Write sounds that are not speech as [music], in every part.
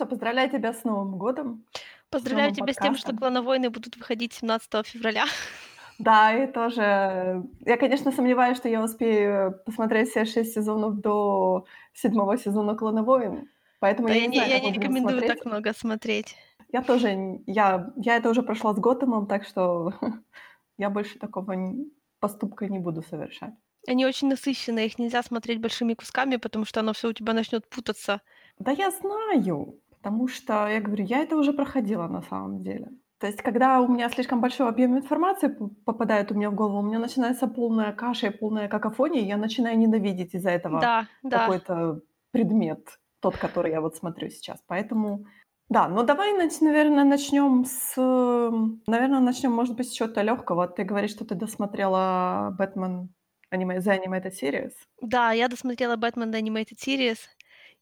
что, поздравляю тебя с Новым годом. Поздравляю тебя с тем, что подкастом. "Клановойны" будут выходить 17 февраля. [laughs] Да, и тоже я, конечно, сомневаюсь, что я успею посмотреть все 6 сезонов до 7 сезона "Клана Войн", поэтому Да, я я не не знаю, я не рекомендую смотреть. так много смотреть. Я тоже я я это уже прошла с Готэмом, так что [laughs] я больше такого поступка не буду совершать. Они очень насыщенные, их нельзя смотреть большими кусками, потому что оно всё у тебя начнёт путаться. Да я знаю, потому что, я говорю, я это уже проходила на самом деле. То есть, когда у меня слишком большой объем информации попадает у меня в голову, у меня начинается полная каша и полная какофония, и я начинаю ненавидеть из-за этого Да, да. какой-то предмет, тот, который я вот смотрю сейчас. Поэтому да, ну давай, нач наверно, начнём с наверно, начнём, может быть, с чего-то лёгкого. Ты говоришь, что ты досмотрела "Бэтмен" аниме The Animated Series? Да, я досмотрела "Бэтмен: The Animated Series",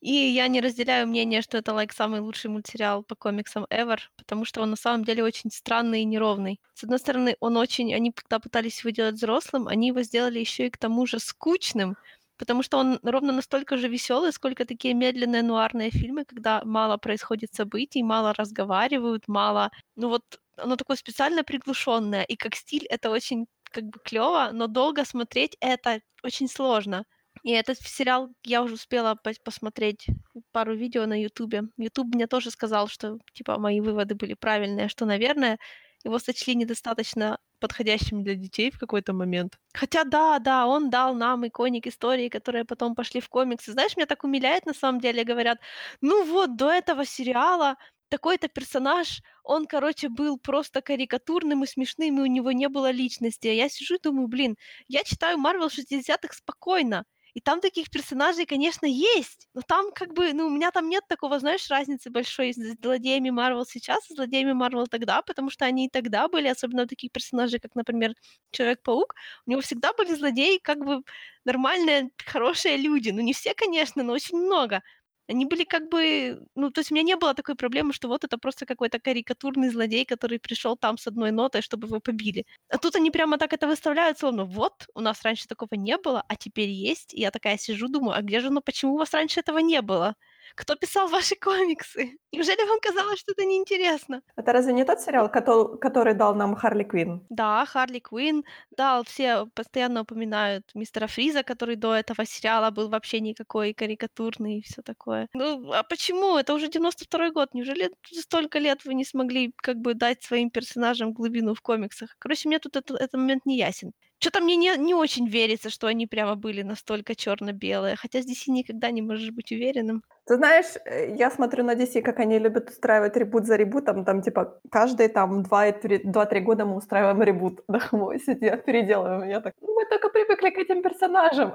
и я не разделяю мнение, что это, like, самый лучший мультсериал по комиксам ever, потому что он на самом деле очень странный и неровный. С одной стороны, он очень они когда пытались его делать взрослым, они его сделали ещё и к тому же скучным, потому что он ровно настолько же весёлый, сколько такие медленные нуарные фильмы, когда мало происходит событий, мало разговаривают, мало ну вот оно такое специально приглушённое, и как стиль это очень как бы клёво, но долго смотреть это очень сложно. И этот сериал я уже успела посмотреть пару видео на "Ютубе". "Ютуб" мне тоже сказал, что типа мои выводы были правильные, что, наверное, его сочли недостаточно подходящим для детей в какой-то момент. Хотя да, да, он дал нам iconic истории, которые потом пошли в комиксы. Знаешь, меня так умиляет на самом деле, говорят: "Ну вот, до этого сериала такой-то персонаж, он, короче, был просто карикатурным и смешным, и у него не было личности". А я сижу и думаю: "Блин, я читаю "Марвел" 60-х спокойно, и там таких персонажей, конечно, есть, но там как бы, ну, у меня там нет такого, знаешь, разницы большой с злодеями "Марвел" сейчас и злодеями "Марвел" тогда", потому что они и тогда были, особенно таких персонажей, как, например, Человек-паук. У него всегда были злодеи как бы нормальные, хорошие люди. Ну, не все, конечно, но очень много. Они были как бы ну, то есть у меня не было такой проблемы, что вот это просто какой-то карикатурный злодей, который пришёл там с одной нотой, чтобы его побили. А тут они прямо так это выставляют, словно: "Вот, у нас раньше такого не было, а теперь есть". И я такая сижу, думаю: "А где же оно, почему у вас раньше этого не было? Кто писал ваши комиксы? Неужели вам казалось, что это неинтересно?" Это разве не тот сериал, кото который дал нам Харли Квинн? Да, Харли Квинн. Да, все постоянно упоминают мистера Фриза, который до этого сериала был вообще никакой, карикатурный и всё такое. Ну, а почему? Это уже 92 год. Неужели столько лет вы не смогли как бы дать своим персонажам глубину в комиксах? Короче, мне тут это этот момент не ясен. Чё-то мне не не очень верится, что они прямо были настолько чёрно-белые, хотя с DC никогда не можешь быть уверенным. Ты знаешь, э, я смотрю на DC, как они любят устраивать ребут за ребутом. Там типа каждые там 2 и три 2-3 года мы устраиваем ребут. [laughs] сидят, переделываем. Я так: "Ну, мы только привыкли к этим персонажам".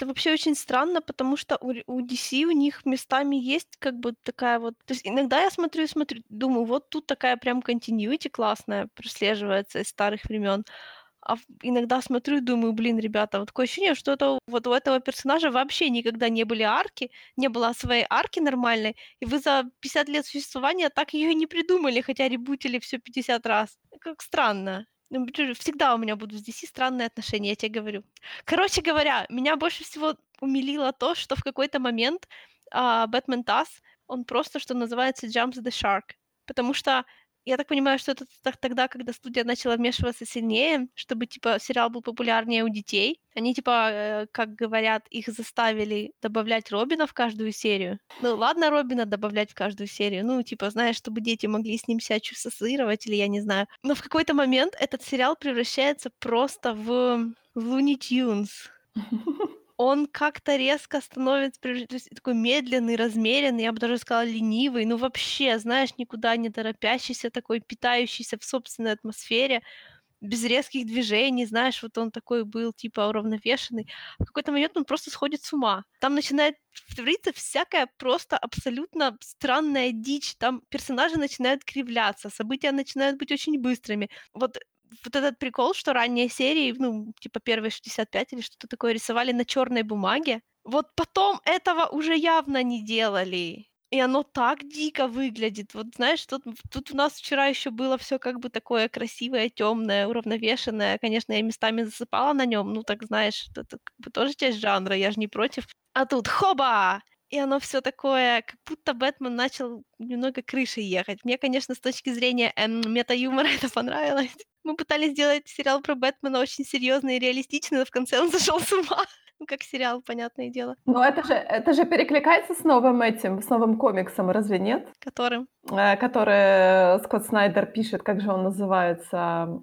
Это вообще очень странно, потому что у у DC у них местами есть как бы такая вот то есть иногда я смотрю и смотрю, думаю: "Вот тут такая прям continuity классная прослеживается из старых времён". А иногда смотрю и думаю: "Блин, ребята, вот такое ощущение, что это вот у этого персонажа вообще никогда не были арки, не было своей арки нормальной, и вы за 50 лет существования так её и не придумали, хотя ребутили всё 50 раз". Как странно. Ну, всегда у меня будут с DC странные отношения, я те говорю. Короче говоря, меня больше всего умилило то, что в какой-то момент, а, Бэтмен Тасс, он просто, что называется, jumps the shark. Потому что я так понимаю, что это тогда, когда студия начала вмешиваться сильнее, чтобы, типа, сериал был популярнее у детей. Они, типа, э, как говорят, их заставили добавлять Робина в каждую серию. Ну ладно, Робина добавлять в каждую серию, ну, типа, знаешь, чтобы дети могли с ним себя ассоциировать или я не знаю. Но в какой-то момент этот сериал превращается просто в Looney Tunes. [laughs] Он как-то резко становится то есть такой медленный, размеренный, я бы даже сказала, ленивый. Ну, вообще, знаешь, никуда не торопящийся, такой питающийся в собственной атмосфере, без резких движений. Знаешь, вот он такой был, типа, уравновешенный. В какой-то момент он просто сходит с ума. Там начинает твориться всякая просто абсолютно странная дичь. Там персонажи начинают кривляться, события начинают быть очень быстрыми. Вот вот этот прикол, что ранние серии, ну, типа первые 65 или что-то такое, рисовали на чёрной бумаге. Вот потом этого уже явно не делали, и оно так дико выглядит. Вот знаешь, тут тут у нас вчера ещё было всё как бы такое красивое, тёмное, уравновешенное. Конечно, я местами засыпала на нём, ну, так знаешь, это как бы тоже часть жанра, я ж не против. А тут хоба! и оно все такое, как будто Бэтмен начал немного крышей ехать. Мне, конечно, с точки зрения, эм, мета-юмора [laughs] это понравилось. Мы пытались сделать сериал про Бэтмена очень серьезный и реалистичный, но в конце он [laughs] зашел с ума. Ну, как сериал, понятное дело. Но это же, это же перекликается с новым этим, с новым комиксом, разве нет? Которым? Э, который Скотт Снайдер пишет, как же он называется?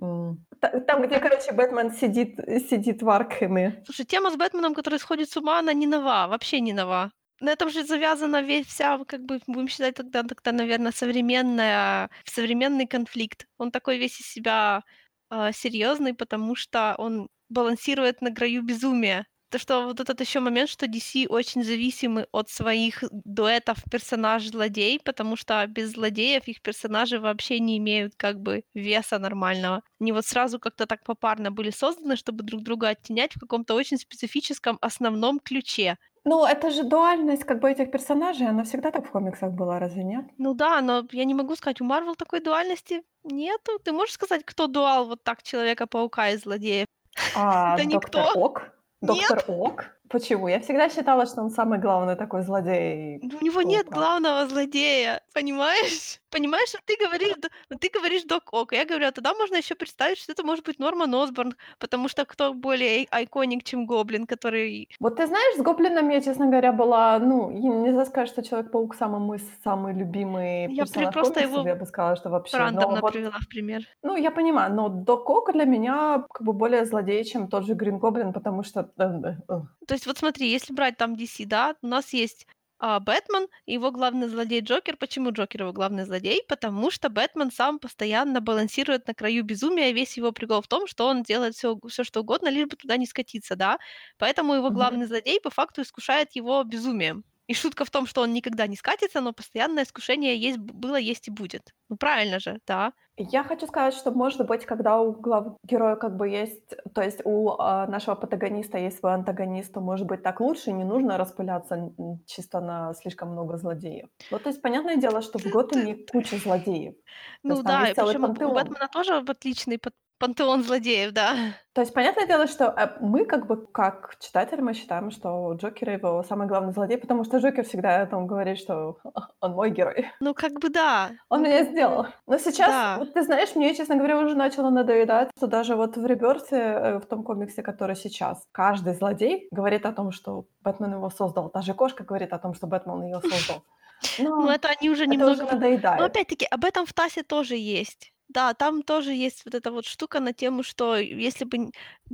Там, где, короче, Бэтмен сидит, сидит в Аркхеме. Слушай, тема с Бэтменом, который сходит с ума, она не нова, вообще не нова. На этом же завязана весь вся, как бы, будем считать тогда, тогда наверное, современная, современный конфликт. Он такой весь из себя э, серьезный, потому что он балансирует на краю безумия то, что вот этот еще момент, что DC очень зависимы от своих дуэтов персонаж-злодей, потому что без злодеев их персонажи вообще не имеют как бы веса нормального. Они вот сразу как-то так попарно были созданы, чтобы друг друга оттенять в каком-то очень специфическом основном ключе. Ну, это же дуальность как бы этих персонажей, она всегда так в комиксах была, разве нет? Ну да, но я не могу сказать, у Марвел такой дуальности нету. Ты можешь сказать, кто дуал вот так Человека-паука и злодеев? А, [laughs] Это доктор никто. Ок? Доктор Нет. Ок? Почему? Я всегда считала, что он самый главный такой злодей. Ну, У него нет главного злодея, понимаешь? [laughs] Понимаешь, что ты говоришь, ты говоришь Док Ок, я говорю, а тогда можно еще представить, что это может быть Норман Осборн, потому что кто более ай- айконик, чем Гоблин, который... Вот ты знаешь, с Гоблином я, честно говоря, была, ну, нельзя сказать, что Человек-паук самый мой самый любимый Я персонаж просто комиксов, его я бы сказала, что вообще. рандомно Но вот, привела в пример. ну, я понимаю, но Док Ок для меня как бы более злодей, чем тот же Грин Гоблин, потому что... э, э, э. То есть вот смотри, если брать там DC, да, у нас есть а, Бэтмен и его главный злодей Джокер. Почему Джокер его главный злодей? Потому что Бэтмен сам постоянно балансирует на краю безумия, и весь его прикол в том, что он делает все, все что угодно, лишь бы туда не скатиться, да? Поэтому его главный злодей по факту искушает его безумием. И шутка в том, что он никогда не скатится, но постоянное искушение есть, было, есть и будет. Ну правильно же, да. Я хочу сказать, что, может быть, когда у глав героя как бы есть, то есть у а, нашего протагониста есть свой антагонист, то, может быть, так лучше, не нужно распыляться чисто на слишком много злодеев. Ну, то есть, понятное дело, что в [laughs] Готэме куча злодеев. Ну да, и причем у. Бэтмена тоже отличный пантеон злодеев, да. То есть, понятное дело, что э, мы, как бы, как читатели, мы считаем, что Джокер его самый главный злодей, потому что Джокер всегда там говорит, что [laughs] он мой герой. Ну как бы да. Он Ну, меня бы, сделал. Но сейчас, Да. вот ты знаешь, мне, честно говоря, уже начало надоедать, что даже вот в Реберте, э, в том комиксе, который сейчас, каждый злодей говорит о том, что Бэтмен его создал. Даже кошка говорит о том, что Бэтмен ее [laughs] создал. Ну Но это они уже это немного... уже Но опять-таки, об этом в ТАСе тоже есть. Да, там тоже есть вот эта вот штука на тему, что если бы...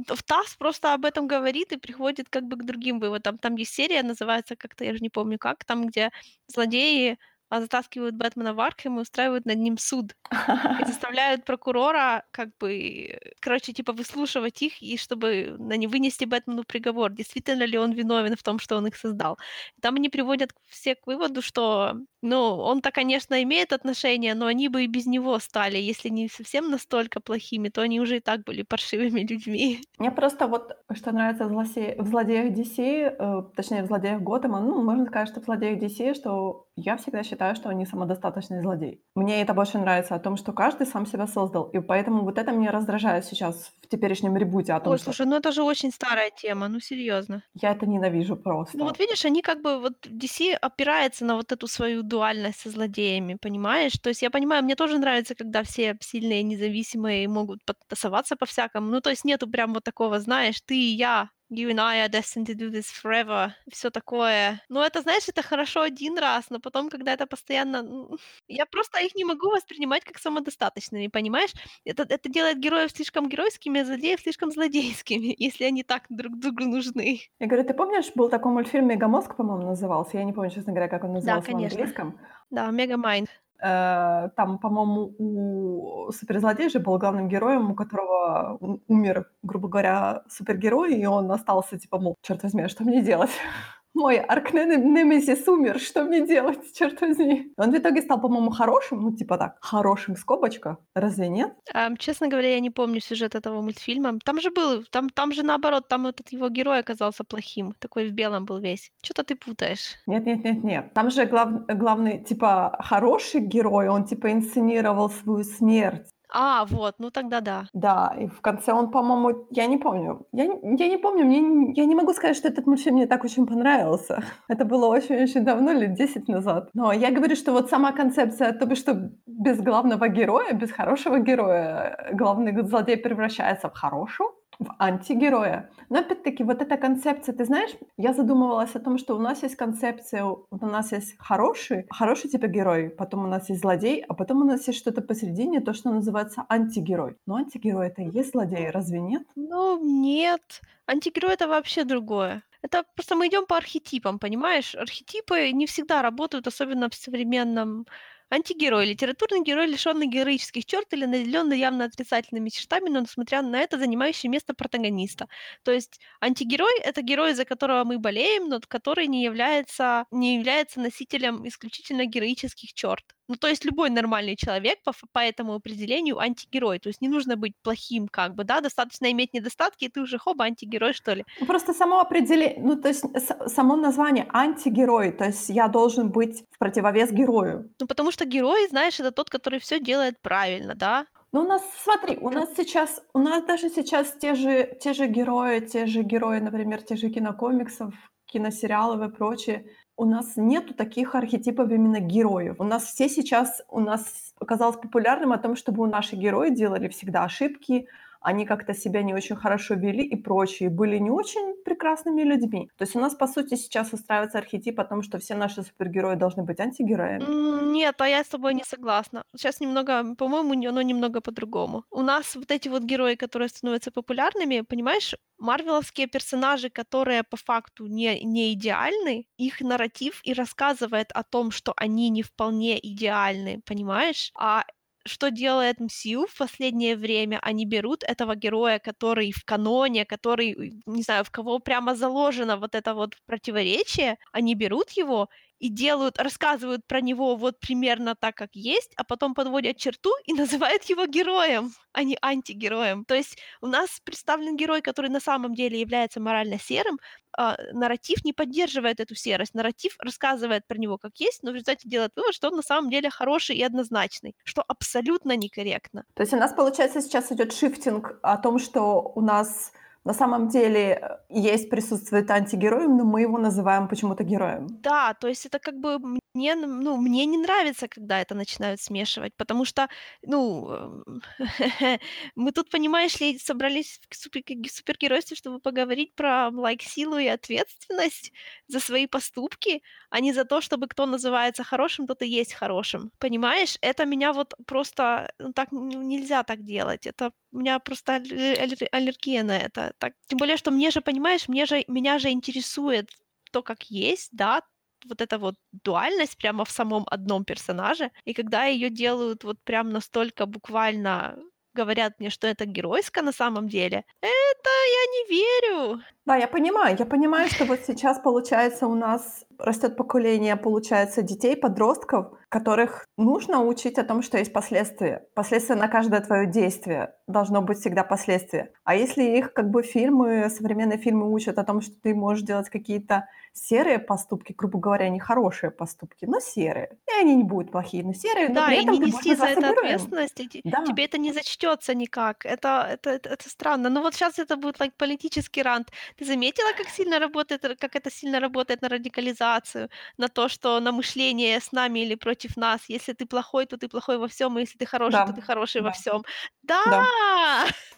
В ТАСС просто об этом говорит и приходит как бы к другим выводам. Там есть серия, называется как-то, я же не помню как, там, где злодеи а, затаскивают Бэтмена в Аркхем и устраивают над ним суд. И [laughs] заставляют прокурора как бы, короче, типа выслушивать их, и чтобы на не вынести Бэтмену приговор, действительно ли он виновен в том, что он их создал. И там они приводят все к выводу, что, ну, он-то, конечно, имеет отношение, но они бы и без него стали, если не совсем настолько плохими, то они уже и так были паршивыми людьми. [laughs] Мне просто вот что нравится в, злосе- в злодеях DC, э, точнее в злодеях Готэма, ну, можно сказать, что в злодеях DC, что я всегда считаю, что они самодостаточный злодей. Мне это больше нравится о том, что каждый сам себя создал, и поэтому вот это меня раздражает сейчас в теперешнем ребуте о том, Ой, что слушай, ну это же очень старая тема, ну серьезно. я это ненавижу просто. Ну вот видишь, они как бы, вот DC опирается на вот эту свою дуальность со злодеями, понимаешь? То есть я понимаю, мне тоже нравится, когда все сильные, независимые могут подтасоваться по-всякому. Ну то есть нету прям вот такого, знаешь, ты и я, you and I are destined to do this forever, все такое. Ну это, знаешь, это хорошо один раз, но потом, когда это постоянно... [laughs] Я просто их не могу воспринимать как самодостаточными, понимаешь? Это, это делает героев слишком геройскими, а злодеев слишком злодейскими, [laughs] если они так друг другу нужны. Я говорю, ты помнишь, был такой мультфильм «Мегамозг», по-моему, назывался? Я не помню, честно говоря, как он назывался в конечно. английском. Да, Мегамайнд. Э, Там, по-моему, у суперзлодея же был главным героем, у которого ум- умер, грубо говоря, супергерой, и он остался, типа, мол, черт возьми, а что мне делать? [laughs] Мой аркнемесис умер, что мне делать, [laughs] черт возьми? Он в итоге стал, по-моему, хорошим, ну, типа так, хорошим, скобочка, разве нет? Ам, честно говоря, я не помню сюжет этого мультфильма. Там же был, там, там же наоборот, там этот его герой оказался плохим, такой в белом был весь. Что-то ты путаешь. Нет-нет-нет-нет. Там же глав- главный, типа, хороший герой, он, типа, инсценировал свою смерть. А, вот, ну тогда да. Да, и в конце он, по-моему, я не помню. Я я не помню, мне я не могу сказать, что этот мультфильм мне так очень понравился. [laughs] Это было очень-очень давно, лет 10 назад. Но я говорю, что вот сама концепция, то бишь, что без главного героя, без хорошего героя, э, главный злодей превращается в хорошую, в антигероя. Но опять-таки вот эта концепция, ты знаешь, я задумывалась о том, что у нас есть концепция, у нас есть хороший, хороший типа герой, потом у нас есть злодей, а потом у нас есть что-то посередине, то, что называется антигерой. Но антигерой это и есть злодей, разве нет? Ну, нет. Антигерой- это вообще другое. Это просто мы идем по архетипам, понимаешь? Архетипы не всегда работают, особенно в современном Антигерой- литературный герой, лишённый героических чёрт или наделённый явно отрицательными чертами, но, несмотря на это, занимающий место протагониста. То есть антигерой- это герой, за которого мы болеем, но который не является не является носителем исключительно героических чёрт. Ну, то есть любой нормальный человек по по этому определению антигерой. То есть не нужно быть плохим как бы, да, достаточно иметь недостатки, и ты уже хоба антигерой, что ли. Ну, просто само определе ну, то есть с само название антигерой, то есть я должен быть в противовес герою. Ну, потому что герой, знаешь, это тот, который всё делает правильно, да? Ну, у нас, смотри, у нас сейчас, у нас даже сейчас те же те же герои, те же герои, например, тех же кинокомиксов, киносериалов и прочее, у нас нету таких архетипов именно героев. У нас все сейчас, у нас оказалось популярным о том, чтобы наши герои делали всегда ошибки, они как-то себя не очень хорошо вели и прочее, были не очень прекрасными людьми. То есть у нас, по сути, сейчас устраивается архетип о том, что все наши супергерои должны быть антигероями. Нет, а я с тобой не согласна. Щас немного, по-моему, оно немного по-другому. У нас вот эти вот герои, которые становятся популярными, понимаешь, марвеловские персонажи, которые по факту не не идеальны, их нарратив и рассказывает о том, что они не вполне идеальны, понимаешь? А что делает MCU в последнее время? Они берут этого героя, который в каноне, который, не знаю, в кого прямо заложено вот это вот противоречие, они берут его и делают рассказывают про него вот примерно так, как есть, а потом подводят черту и [laughs] называют его героем, а не антигероем. То есть у нас представлен герой, который на самом деле является морально серым, а нарратив не поддерживает эту серость. Нарратив рассказывает про него как есть, но в результате делает вывод, что он на самом деле хороший и однозначный, что абсолютно некорректно. То есть у нас, получается, сейчас идёт шифтинг о том, что у нас на самом деле, э, есть, присутствует антигерой, но мы его называем почему-то героем. Да, то есть это как бы мне, ну, мне не нравится, когда это начинают смешивать, потому что, ну, эм, [laughs] мы тут, понимаешь ли, собрались в супер супергеройстве, чтобы поговорить про лайк, силу и ответственность за свои поступки, а не за то, чтобы кто называется хорошим, тот и есть хорошим. Понимаешь, это меня вот просто, ну, так н нельзя так делать. Это у меня просто алле аллер аллергия на это. Так, тем более, что мне же, понимаешь, мне же меня же интересует то, как есть, да, вот эта вот дуальность прямо в самом одном персонаже. И когда её делают вот прям настолько буквально говорят мне, что это геройско на самом деле, это я не верю. Да, я понимаю. Я понимаю, что вот сейчас, получается, у нас растёт поколение, получается, детей, подростков, которых нужно учить о том, что есть последствия. Последствия на каждое твоё действие. Должно быть всегда последствие. А если их как бы фильмы, современные фильмы учат о том, что ты можешь делать какие-то серые поступки, грубо говоря, не хорошие поступки, но серые, и они не будут плохие, но серые, но Да, при и этом не ты будешь нести за это ответственность, и Да. тебе это не зачтётся никак. Это это это это странно. Но вот щас это будет like политический рант. Ты заметила, как сильно работает как это сильно работает на радикализацию, на то, что на мышление с нами или против нас? Если ты плохой, то ты плохой во всём, и если ты хороший, то Да, ты хороший во да. всём. Да! Да.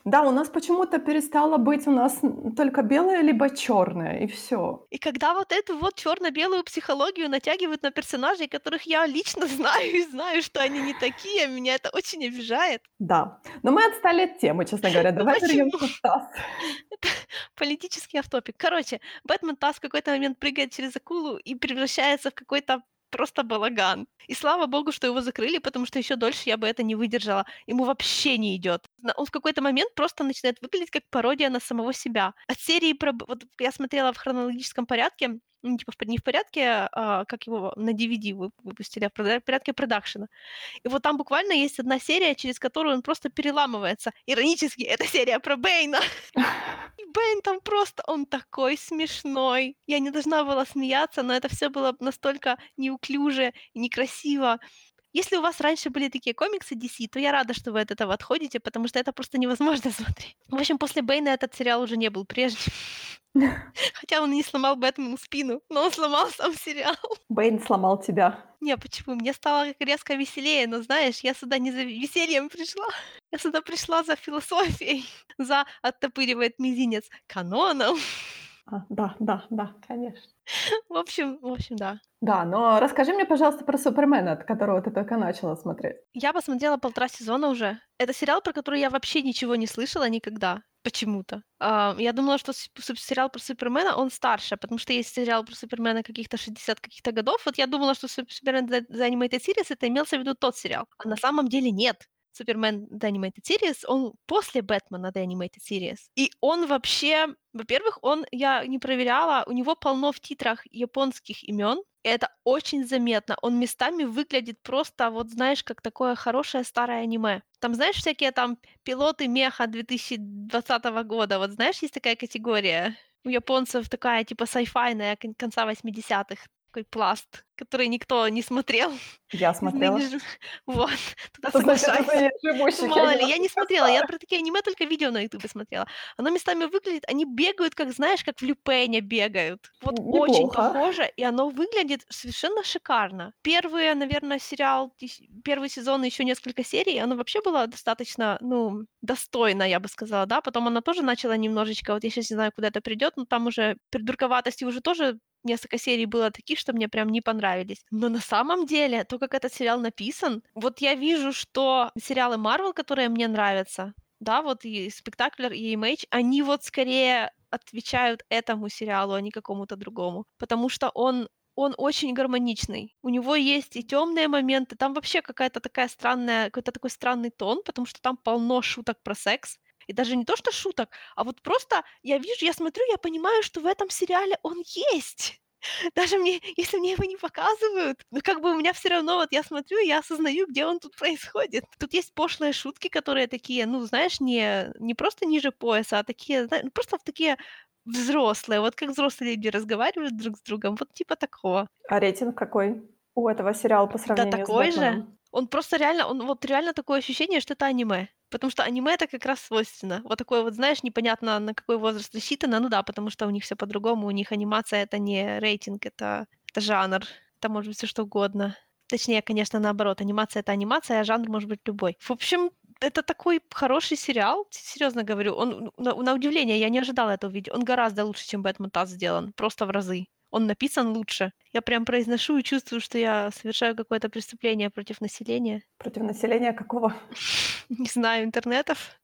Да, у нас почему-то перестало быть у нас только белое либо чёрное, и всё. И когда вот эту вот чёрно-белую психологию натягивают на персонажей, которых я лично [laughs] знаю и знаю, что они не такие, меня это очень обижает. Да. Но мы отстали от темы, честно говоря. Давай почему? вернёмся в TASS. [laughs] Это политический офф-топик. Короче, Бэтмен TASS в какой-то момент прыгает через акулу и превращается в какой-то просто балаган. И слава богу, что его закрыли, потому что ещё дольше я бы это не выдержала. Ему вообще не идёт. На он в какой-то момент просто начинает выглядеть как пародия на самого себя. От серии про вот я смотрела в хронологическом порядке, ну, типа, не в порядке, а, как его на DVD вы выпустили, а в порядке продакшена. И вот там буквально есть одна серия, через которую он просто переламывается. Иронически, это серия про Бэйна. [laughs] И Бэйн там просто, он такой смешной. Я не должна была смеяться, но это всё было настолько неуклюже и некрасиво. Если у вас раньше были такие комиксы DC, то я рада, что вы от этого отходите, потому что это просто невозможно [laughs] смотреть. В общем, после Бэйна этот сериал уже не был прежним. [laughs] [laughs] Хотя он не сломал Бэтмену спину, но он сломал сам сериал. Бэйн сломал тебя. Не, почему? Мне стало резко веселее, но знаешь, я сюда не за весельем пришла. Я сюда пришла за философией, за оттопыривает мизинец каноном. А, да, да, да, конечно. В общем, в общем, да. Да, но расскажи мне, пожалуйста, про Супермена, от которого ты только начала смотреть. Я посмотрела полтора сезона уже. Это сериал, про который я вообще ничего не слышала никогда. Почему-то. А, я думала, что сериал про Супермена, он старше, потому что есть сериал про Супермена каких-то 60 каких-то годов. Вот я думала, что Суп- Супермен The Animated Series это имелся в виду тот сериал. А на самом деле нет. Супермен The Animated Series, он после Бэтмена The Animated Series. И он вообще, во-первых, он, я не проверяла, у него полно в титрах японских имен. И это очень заметно. Он местами выглядит просто, вот знаешь, как такое хорошее старое аниме. Там, знаешь, всякие там пилоты меха 2020 года. Вот знаешь, есть такая категория. У японцев такая типа сайфайная кон- конца 80-х. Такой пласт, который никто не смотрел. Я [laughs] смотрела. ныне [laughs] Вот, туда Это значит, это не мало ли, я конечно. не смотрела, я про такие аниме только видео на ютубе смотрела. Оно местами выглядит, они бегают, как, знаешь, как в Люпене бегают. Вот очень похоже, и оно выглядит совершенно шикарно. Первые, наверное, сериал, первый сезон еще несколько серий, оно вообще было достаточно, ну, достойно, я бы сказала, да. Потом оно тоже начало немножечко, вот я сейчас не знаю, куда это придет, но там уже придурковатости уже тоже несколько серий было таких, что мне прям не понравились. Но на самом деле, то, как этот сериал написан, вот я вижу, что сериалы Marvel, которые мне нравятся, да, вот и Спектаклер, и EMH, они вот скорее отвечают этому сериалу, а не какому-то другому. Потому что он он очень гармоничный. У него есть и темные моменты, там вообще какая-то такая странная, какой-то такой странный тон, потому что там полно шуток про секс. И даже не то, что шуток, а вот просто я вижу, я смотрю, я понимаю, что в этом сериале он есть. [laughs] Даже мне, если мне его не показывают, ну как бы у меня все равно, вот я смотрю, я осознаю, где он тут происходит. Тут есть пошлые шутки, которые такие, ну знаешь, не, не просто ниже пояса, а такие, ну, просто такие взрослые, вот как взрослые люди разговаривают друг с другом, вот типа такого. А рейтинг какой у этого сериала по Да сравнению с такой же. Он просто реально, он вот реально такое ощущение, что это аниме. Потому что аниме это как раз свойственно. Вот такое вот, знаешь, непонятно на какой возраст рассчитано. Ну да, потому что у них все по-другому. У них анимация это не рейтинг, это, это жанр. Это может быть все что угодно. Точнее, конечно, наоборот. Анимация это анимация, а жанр может быть любой. В общем, это такой хороший сериал, серьезно говорю. Он, на, на удивление, я не ожидала этого видеть. Он гораздо лучше, чем Бэтмен Таз сделан. Просто в разы. Он написан лучше. Я прям произношу и чувствую, что я совершаю какое-то преступление против населения. Против населения какого? [laughs] Не знаю, интернетов.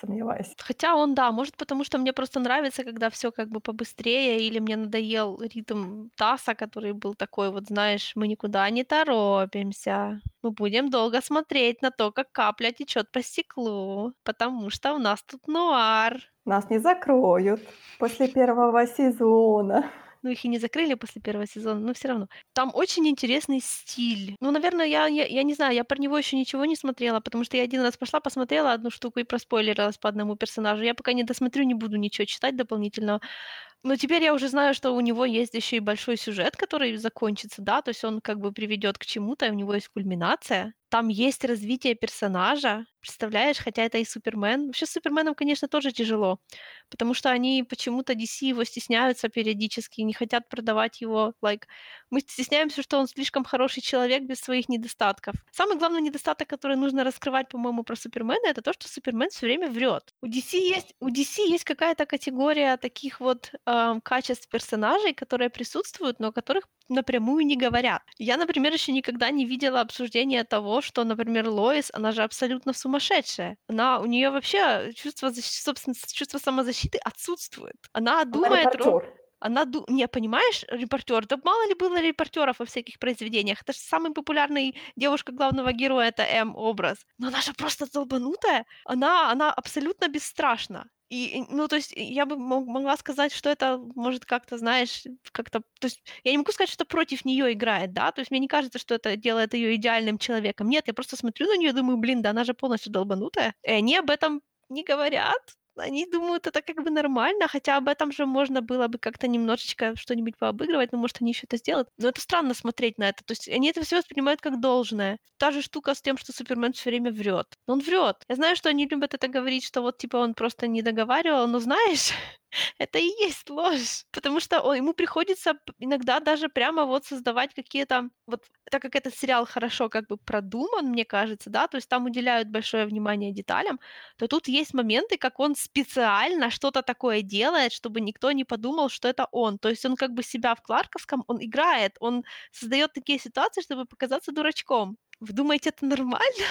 Сомневаюсь. Хотя он, да, может, потому что мне просто нравится, когда все как бы побыстрее, или мне надоел ритм Таса, который был такой, вот знаешь, мы никуда не торопимся. Мы будем долго смотреть на то, как капля течет по стеклу, потому что у нас тут нуар. Нас не закроют после первого сезона. Ну, их и не закрыли после первого сезона, но все равно. Там очень интересный стиль. Ну, наверное, я, я, я не знаю, я про него еще ничего не смотрела, потому что я один раз пошла, посмотрела одну штуку и проспойлерилась по одному персонажу. Я пока не досмотрю, не буду ничего читать дополнительного. Но теперь я уже знаю, что у него есть еще и большой сюжет, который закончится, да, то есть он как бы приведет к чему-то, и у него есть кульминация. Там есть развитие персонажа, представляешь, хотя это и Супермен. Вообще с Суперменом, конечно, тоже тяжело, потому что они почему-то DC его стесняются периодически, не хотят продавать его. Like, мы стесняемся, что он слишком хороший человек без своих недостатков. Самый главный недостаток, который нужно раскрывать, по-моему, про Супермена, это то, что Супермен все время врет. У DC есть, у DC есть какая-то категория таких вот эм, качеств персонажей, которые присутствуют, но которых напрямую не говорят. Я, например, еще никогда не видела обсуждения того, что, например, Лоис, она же абсолютно сумасшедшая. Она, у нее вообще чувство, собственно, чувство самозащиты отсутствует. Она Она думает... репортер. она, ду... не, понимаешь, репортер, да мало ли было репортеров во всяких произведениях. Это же самый популярный девушка главного героя, это М образ. Но она же просто долбанутая. Она, она абсолютно бесстрашна. И, ну, то есть, я бы мог- могла сказать, что это может как-то, знаешь, как-то... То есть, я не могу сказать, что против нее играет, да? То есть, мне не кажется, что это делает ее идеальным человеком. Нет, я просто смотрю на нее и думаю, блин, да она же полностью долбанутая. И они об этом не говорят. Они думают, это как бы нормально, хотя об этом же можно было бы как-то немножечко что-нибудь пообыгрывать, ну, может, они еще это сделают. Но это странно смотреть на это. То есть они это все воспринимают как должное. Та же штука с тем, что Супермен все время врет. Но он врет. Я знаю, что они любят это говорить, что вот типа он просто не договаривал, но знаешь, [laughs] [laughs] это и есть ложь. Потому что он, ему приходится иногда даже прямо вот создавать какие-то... Вот так как этот сериал хорошо как бы продуман, мне кажется, да, то есть там уделяют большое внимание деталям, то тут есть моменты, как он специально что-то такое делает, чтобы никто не подумал, что это он. То есть он как бы себя в Кларковском, он играет, он создает такие ситуации, чтобы показаться дурачком. Вы думаете, это нормально?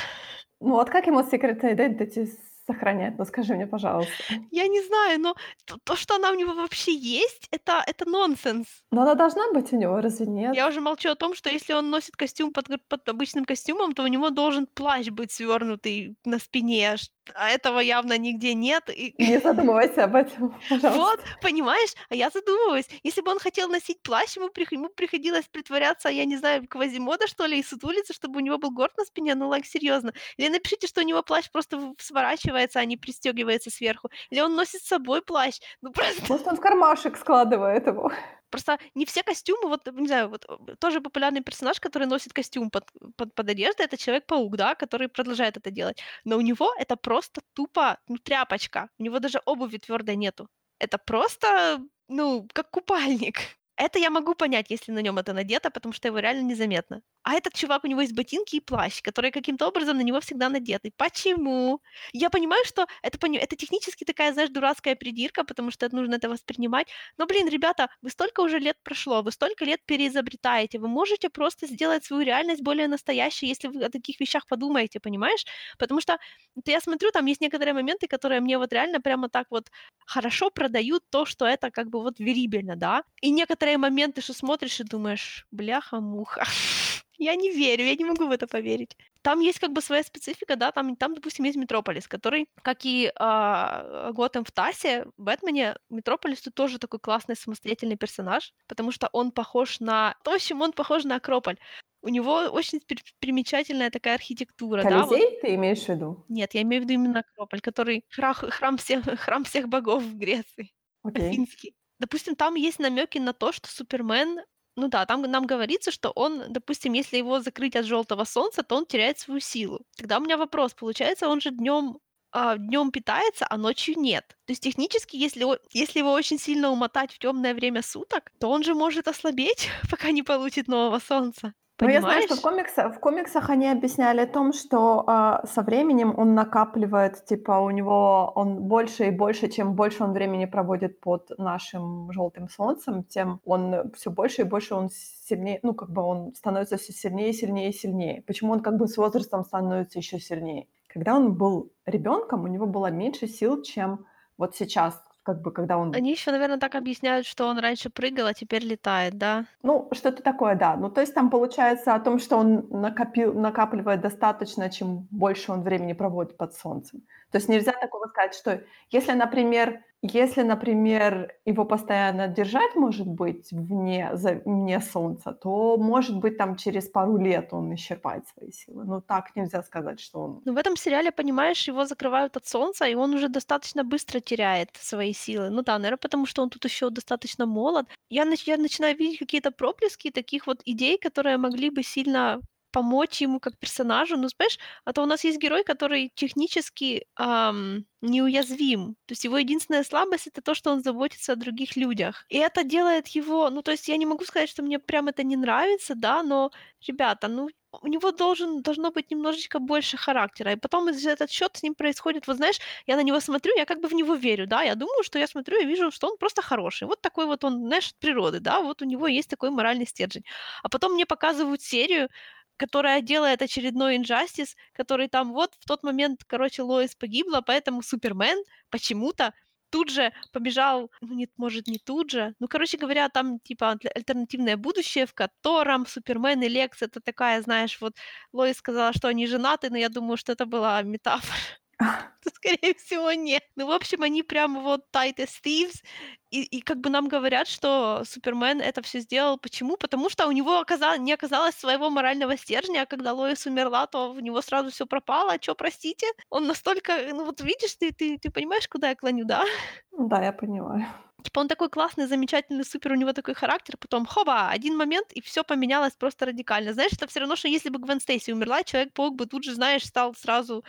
Ну вот как ему Secret Identity сохранять? Ну скажи мне, пожалуйста. Я не знаю, но то, то, что она у него вообще есть, это, это нонсенс. Но она должна быть у него, разве нет? Я уже молчу о том, что если он носит костюм под, под обычным костюмом, то у него должен плащ быть свернутый на спине, а этого явно нигде нет. И... Не задумывайся об этом, [laughs] пожалуйста. Вот, понимаешь? А я задумываюсь. Если бы он хотел носить плащ, ему, при... ему приходилось притворяться, я не знаю, квазимода, что ли, и сутулиться, чтобы у него был горд на спине. Ну, лайк, серьезно. Или напишите, что у него плащ просто сворачивается, а не пристегивается сверху. Или он носит с собой плащ. Ну, [laughs] просто... Может, он в кармашек складывает его. Просто не все костюмы, вот, не знаю, вот э, тоже популярный персонаж, который носит костюм под, под, под одеждой, это Человек-паук, да, который продолжает это делать. Но у него это просто тупо, ну, тряпочка. У него даже обуви твердой нету. Это просто, ну, как купальник. [laughs] Это я могу понять, если на нем это надето, потому что его реально незаметно. А этот чувак, у него есть ботинки и плащ, которые каким-то образом на него всегда надеты. Почему? Я понимаю, что это, это технически такая, знаешь, дурацкая придирка, потому что это нужно это воспринимать. Но, блин, ребята, вы столько уже лет прошло, вы столько лет переизобретаете, вы можете просто сделать свою реальность более настоящей, если вы о таких вещах подумаете, понимаешь? Потому что я смотрю, там есть некоторые моменты, которые мне вот реально прямо так вот хорошо продают то, что это как бы вот верибельно, да? И некоторые моменты, что смотришь и думаешь, бляха-муха. [laughs] Я не верю, я не могу в это поверить. Там есть как бы своя специфика, да, там, там допустим, есть Метрополис, который, как и э, Готэм в Тасе, в Бэтмене, Метрополис тут тоже такой классный самостоятельный персонаж, потому что он похож на... В общем, он похож на Акрополь. У него очень примечательная такая архитектура. Колизей да, вот. ты имеешь в виду? Нет, я имею в виду именно Акрополь, который храм, храм, всех, [laughs] храм всех богов в Греции. Okay. Афинский. Допустим, там есть намеки на то, что Супермен ну да, там нам говорится, что он, допустим, если его закрыть от желтого солнца, то он теряет свою силу. Тогда у меня вопрос, получается, он же днем а, днем питается, а ночью нет. То есть технически, если, если его очень сильно умотать в темное время суток, то он же может ослабеть, [laughs] пока не получит нового солнца. Ну, я знаю, что в комиксах, в комиксах они объясняли о том, что э, со временем он накапливает, типа у него он больше и больше, чем больше он времени проводит под нашим желтым солнцем, тем он все больше и больше он сильнее, ну как бы он становится все сильнее, сильнее, сильнее. Почему он как бы с возрастом становится еще сильнее? Когда он был ребенком, у него было меньше сил, чем вот сейчас, как бы, когда он... Они еще, наверное, так объясняют, что он раньше прыгал, а теперь летает, да? Ну, что-то такое, да. Ну, то есть там получается о том, что он накопил, накапливает достаточно, чем больше он времени проводит под солнцем. То есть нельзя такого сказать, что если, например, если, например, его постоянно держать, может быть, вне, за, вне солнца, то, может быть, там через пару лет он исчерпает свои силы. Но так нельзя сказать, что он... Ну, в этом сериале, понимаешь, его закрывают от солнца, и он уже достаточно быстро теряет свои силы. Ну да, наверное, потому что он тут еще достаточно молод. Я, я начинаю видеть какие-то проблески таких вот идей, которые могли бы сильно помочь ему как персонажу. Ну, знаешь, а то у нас есть герой, который технически эм, неуязвим. То есть его единственная слабость это то, что он заботится о других людях. И это делает его, ну, то есть я не могу сказать, что мне прям это не нравится, да, но, ребята, ну, у него должен, должно быть немножечко больше характера. И потом из этот счет с ним происходит, вот знаешь, я на него смотрю, я как бы в него верю, да, я думаю, что я смотрю и вижу, что он просто хороший. Вот такой вот он, знаешь, от природы, да, вот у него есть такой моральный стержень. А потом мне показывают серию, которая делает очередной инжастис, который там вот в тот момент, короче, Лоис погибла, поэтому Супермен почему-то тут же побежал, ну, нет, может, не тут же, ну, короче говоря, там, типа, альтернативное будущее, в котором Супермен и Лекс, это такая, знаешь, вот, Лоис сказала, что они женаты, но я думаю, что это была метафора. [laughs] То, скорее [laughs] всего, нет. Ну, в общем, они прям вот tight as thieves. И, и как бы нам говорят, что Супермен это все сделал. Почему? Потому что у него оказалось, не оказалось своего морального стержня, а когда Лоис умерла, то у него сразу все пропало. А простите? Он настолько... Ну вот видишь, ты, ты, ты понимаешь, куда я клоню, да? [laughs] Да, я понимаю. Типа он такой классный, замечательный, супер, у него такой характер, потом хоба, один момент, и все поменялось просто радикально. Знаешь, это все равно, что если бы Гвен Стейси умерла, Человек-паук бы тут же, знаешь, стал сразу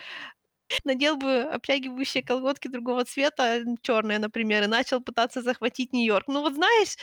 надел бы обтягивающие колготки другого цвета, черные, например, и начал пытаться захватить Нью-Йорк. Ну вот знаешь,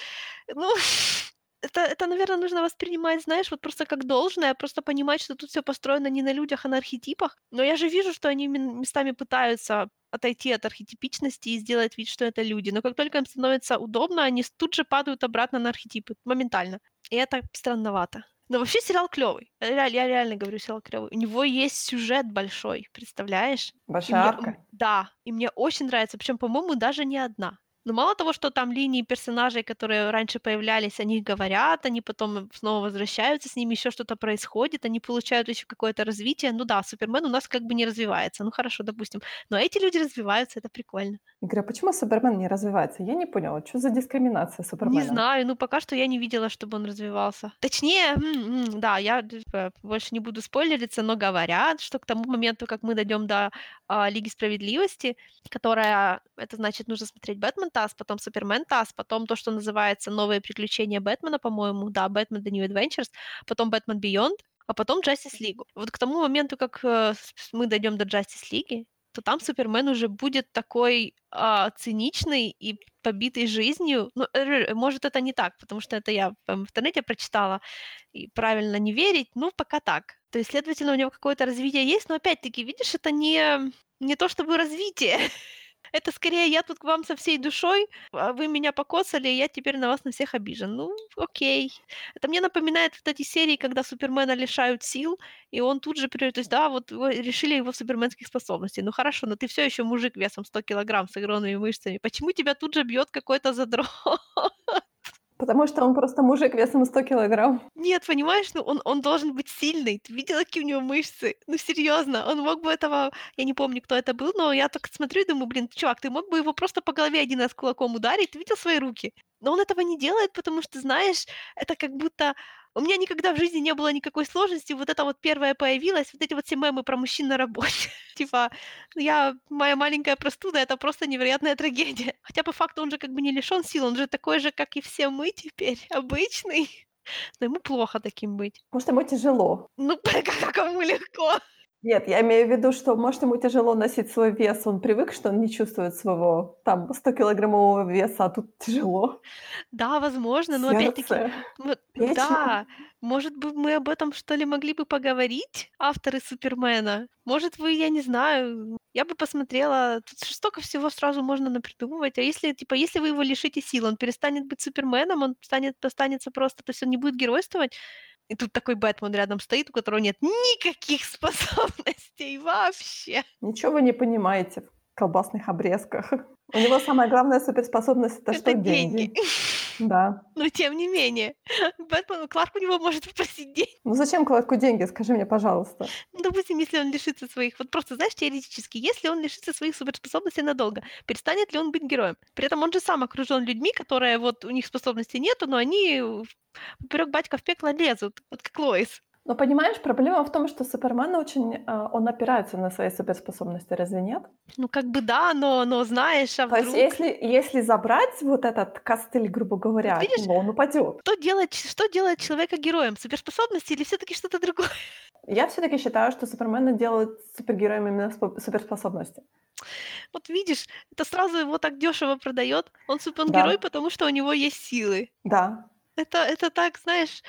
ну [laughs] это, это, наверное, нужно воспринимать, знаешь, вот просто как должное, просто понимать, что тут все построено не на людях, а на архетипах. Но я же вижу, что они местами пытаются отойти от архетипичности и сделать вид, что это люди. Но как только им становится удобно, они тут же падают обратно на архетипы, моментально. И это странновато. Но вообще сериал клевый. Я, я реально говорю, сериал клевый. У него есть сюжет большой, представляешь? Большая арка. Да, и мне очень нравится. Причем, по-моему, даже не одна. Но мало того, что там линии персонажей, которые раньше появлялись, они говорят, они потом снова возвращаются, с ними еще что-то происходит, они получают еще какое-то развитие. Ну да, Супермен у нас как бы не развивается. Ну хорошо, допустим. Но эти люди развиваются, это прикольно. Говорю, а почему Супермен не развивается? Я не поняла, что за дискриминация Супермена? Не знаю, ну пока что я не видела, чтобы он развивался. Точнее, да, я типа, больше не буду спойлериться, но говорят, что к тому моменту, как мы дойдем до а, Лиги Справедливости, которая, это значит, нужно смотреть Бэтмен ТАСС, потом Супермен ТАСС, потом то, что называется «Новые приключения Бэтмена», по-моему, да, «Бэтмен The New Adventures», потом «Бэтмен Beyond», а потом Justice League. Вот к тому моменту, как э, мы дойдем до Justice League, то там Супермен уже будет такой а, циничный и побитый жизнью. Ну, может, это не так, потому что это я в интернете прочитала, и правильно не верить, ну, пока так. То есть, следовательно, у него какое-то развитие есть, но опять-таки, видишь, это не, не то чтобы развитие. [laughs] Это скорее я тут к вам со всей душой, а вы меня покосали, и я теперь на вас на всех обижен. Ну, окей. Это мне напоминает вот эти серии, когда Супермена лишают сил, и он тут же, то есть, да, вот решили его суперменских способностей. Ну хорошо, но ты все еще мужик весом 100 килограмм с огромными мышцами. Почему тебя тут же бьет какой-то задрот? Потому что он просто мужик весом 100 килограмм. Нет, понимаешь, ну он, он должен быть сильный. Ты видела, какие у него мышцы? Ну серьезно, он мог бы этого... Я не помню, кто это был, но я так смотрю и думаю, блин, чувак, ты мог бы его просто по голове один раз кулаком ударить, ты видел свои руки? Но он этого не делает, потому что, знаешь, это как будто у меня никогда в жизни не было никакой сложности. Вот это вот первое появилось, вот эти вот все мемы про мужчин на работе. [laughs] типа, я, моя маленькая простуда, это просто невероятная трагедия. [laughs] Хотя по факту он же как бы не лишен сил, он же такой же, как и все мы теперь, [laughs] обычный. Но ему плохо таким быть. Может, ему тяжело. Ну, как кому легко. Нет, я имею в виду, что, может, ему тяжело носить свой вес, он привык, что он не чувствует своего там 100-килограммового веса, а тут тяжело. Да, возможно, но опять-таки, вот, да, может быть, мы об этом, что ли, могли бы поговорить, авторы Супермена? Может, вы, я не знаю, я бы посмотрела, тут столько всего сразу можно напридумывать, а если, типа, если вы его лишите сил, он перестанет быть Суперменом, он станет, останется просто, то есть он не будет геройствовать, и тут такой Бэтмен рядом стоит, у которого нет никаких [laughs] способностей вообще. Ничего вы не понимаете колбасных обрезках. У него самая главная суперспособность это, это что? Деньги. деньги. [laughs] Да. Но тем не менее, [laughs] Бэтмен, Кларк у него может попросить деньги. Ну зачем Кларку деньги, скажи мне, пожалуйста. Ну, допустим, если он лишится своих, вот просто, знаешь, теоретически, если он лишится своих суперспособностей надолго, перестанет ли он быть героем? При этом он же сам окружен людьми, которые вот у них способностей нету, но они поперек батька в пекло лезут, вот как Лоис. Но понимаешь, проблема в том, что Супермен очень, а, он опирается на свои суперспособности, разве нет? Ну, как бы да, но, но знаешь, а То вдруг... есть если, если забрать вот этот костыль, грубо говоря, вот видишь, него, он упадет. Что делать, что делает человека героем? Суперспособности или все таки что-то другое? Я все таки считаю, что Супермена делают супергероем именно суперспособности. Вот видишь, это сразу его так дешево продает. Он супергерой, да. потому что у него есть силы. Да. Это, это так, знаешь,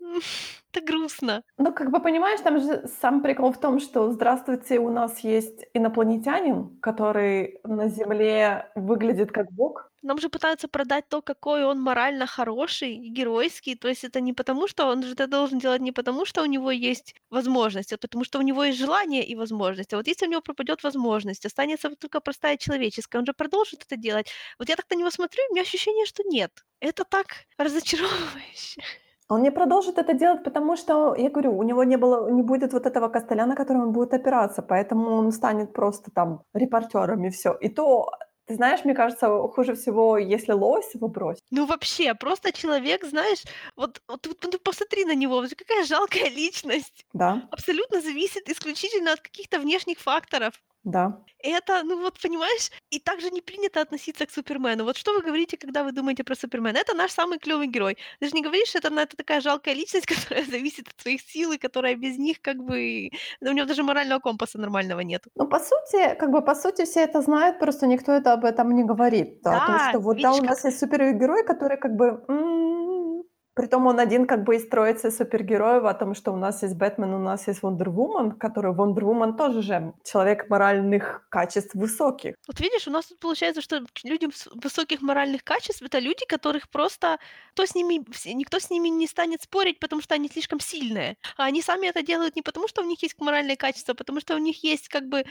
[laughs] это грустно. Ну, как бы понимаешь, там же сам прикол в том, что здравствуйте, у нас есть инопланетянин, который на Земле выглядит как бог. Нам же пытаются продать то, какой он морально хороший и геройский. То есть это не потому, что он же это должен делать не потому, что у него есть возможность, а потому что у него есть желание и возможность. А вот если у него пропадет возможность, останется только простая человеческая, он же продолжит это делать. Вот я так на него смотрю, и у меня ощущение, что нет. Это так [laughs] разочаровывающе. Он не продолжит это делать, потому что, я говорю, у него не было не будет вот этого костыля, на котором он будет опираться, поэтому он станет просто там репортером и всё. И то, ты знаешь, мне кажется, хуже всего, если лось его бросить. Ну, вообще, просто человек, знаешь, вот вот вот ты посмотри на него, какая жалкая [laughs] личность. Да, Абсолютно зависит исключительно от каких-то внешних факторов. Да. Это, ну вот, понимаешь, и также не принято относиться к Супермену. Вот что вы говорите, когда вы думаете про Супермена? Это наш самый клёвый герой. Ты же не говоришь, что это, это такая жалкая личность, [laughs] которая зависит от своих сил, и которая без них как бы... да у него даже морального компаса нормального нету. Ну, по сути, как бы, по сути, все это знают, просто никто это об этом не говорит. Да, Да, что вот, да, видишь, у как нас есть супергерой, который как бы, м, притом он один как бы из троицы супергероев, о том, что у нас есть Бэтмен, у нас есть Вондервумен, который Вондервумен тоже же человек моральных качеств высоких. Вот видишь, у нас тут получается, что с высоких моральных качеств- это люди, которых просто кто с ними никто с ними не станет спорить, потому что они слишком сильные. А они сами это делают не потому, что у них есть моральные качества, а потому что у них есть как бы,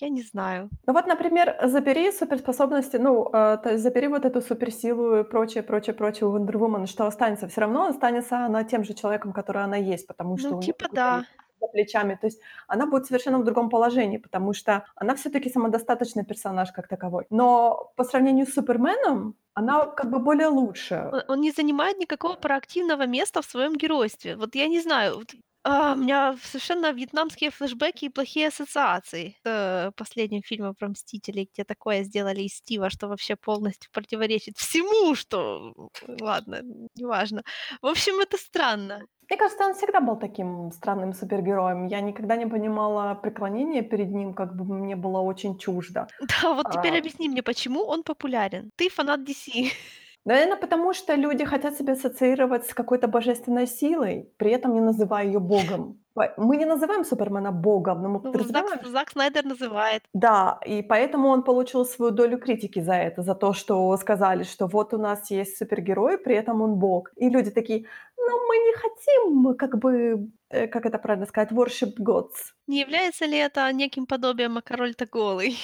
я не знаю. Ну вот, например, забери суперспособности, ну, э, то есть забери вот эту суперсилу и прочее, прочее, прочее у Вондервумен, что останется? Все равно останется она тем же человеком, который она есть, потому Ну, что у нее типа да. за плечами. То есть она будет совершенно в другом положении, потому что она все-таки самодостаточный персонаж как таковой. Но по сравнению с Суперменом, она как бы более лучше. Он он не занимает никакого проактивного места в своем геройстве. Вот я не знаю, вот, а, у меня совершенно вьетнамские флешбеки и плохие ассоциации с, э, последним фильмом про Мстителей, где такое сделали из Стива, что вообще полностью противоречит всему, что ладно, неважно. В общем, это странно. Мне кажется, он всегда был таким странным супергероем. Я никогда не понимала преклонения перед ним, как бы мне было очень чуждо. [laughs] Да, вот теперь А, объясни мне, почему он популярен? Ты фанат DC. [laughs] Наверно, потому что люди хотят себя ассоциировать с какой-то божественной силой, при этом не называя ее богом. Мы не называем Супермена богом, но мы Ну, Зак подразумеваем, Зак Снайдер называет. Да, и поэтому он получил свою долю критики за это, за то, что сказали, что вот у нас есть супергерой, при этом он бог. И люди такие: "Ну, мы не хотим, как бы, э, как это правильно сказать, worship gods". Не является ли это неким подобием "А король-то голый"?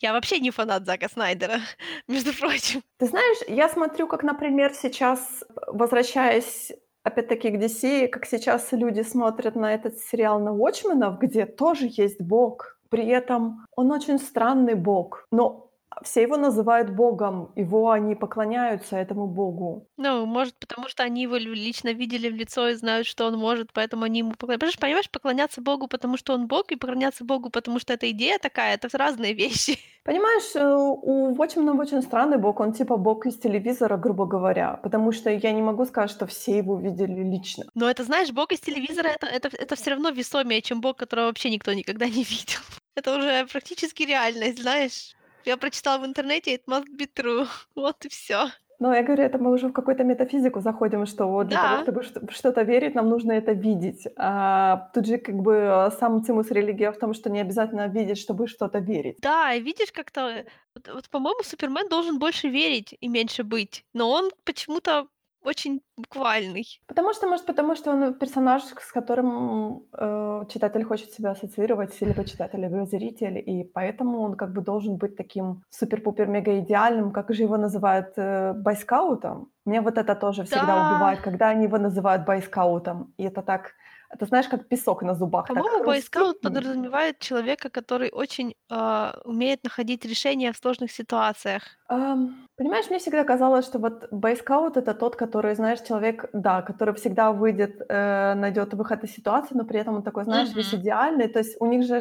Я вообще не фанат Зака Снайдера, [laughs] между прочим. Ты знаешь, я смотрю, как, например, сейчас, э, возвращаясь опять-таки к DC, как сейчас люди смотрят на этот сериал на "Watchmen'ов", где тоже есть бог. При этом он очень странный бог, но все его называют богом, его они поклоняются этому богу. Ну, может, потому что они его лично видели в лицо и знают, что он может, поэтому они ему покля Понимаешь поклоняться Богу, потому что он Бог, и поклоняться Богу, потому что это идея такая- это разные вещи. [laughs] Понимаешь, э, у Watchmen'ов очень странный бог, он типа бог из телевизора, грубо говоря, потому что я не могу сказать, что все его видели лично. Но это, знаешь, Бог из телевизора- это это это всё равно весомее, чем Бог, которого вообще никто никогда не [laughs] видел. Это уже практически реальность, знаешь. Я прочитала в интернете, it must be true. [laughs] Вот и всё. Но я говорю, это мы уже в какую-то метафизику заходим, что вот для того, Да. чтобы что в что-то верить, нам нужно это видеть. А тут же как бы, сам цимус религии в том, что не обязательно видеть, чтобы что-то верить. Да, и видишь, как-то, э, вот вот, по-моему, Супермен должен больше верить и меньше быть, но он почему-то очень буквальный. Потому что, может, потому что он персонаж, с которым, э, читатель хочет себя ассоциировать, либо читатель, либо зритель, и поэтому он как бы должен быть таким супер-пупер-мега-идеальным, как же его называют, э, бойскаутом. Меня вот это тоже всегда Да. убивает, когда они его называют бойскаутом. И это так, это знаешь, как песок на зубах, По-моему, бойскаут подразумевает человека, который очень, а, умеет находить решения в сложных ситуациях. Ам, понимаешь, мне всегда казалось, что вот бойскаут- это тот, который, знаешь, человек, да, который всегда выйдет, э, найдет выход из ситуации, но при этом он такой, знаешь, весь Мгм. идеальный. То есть у них же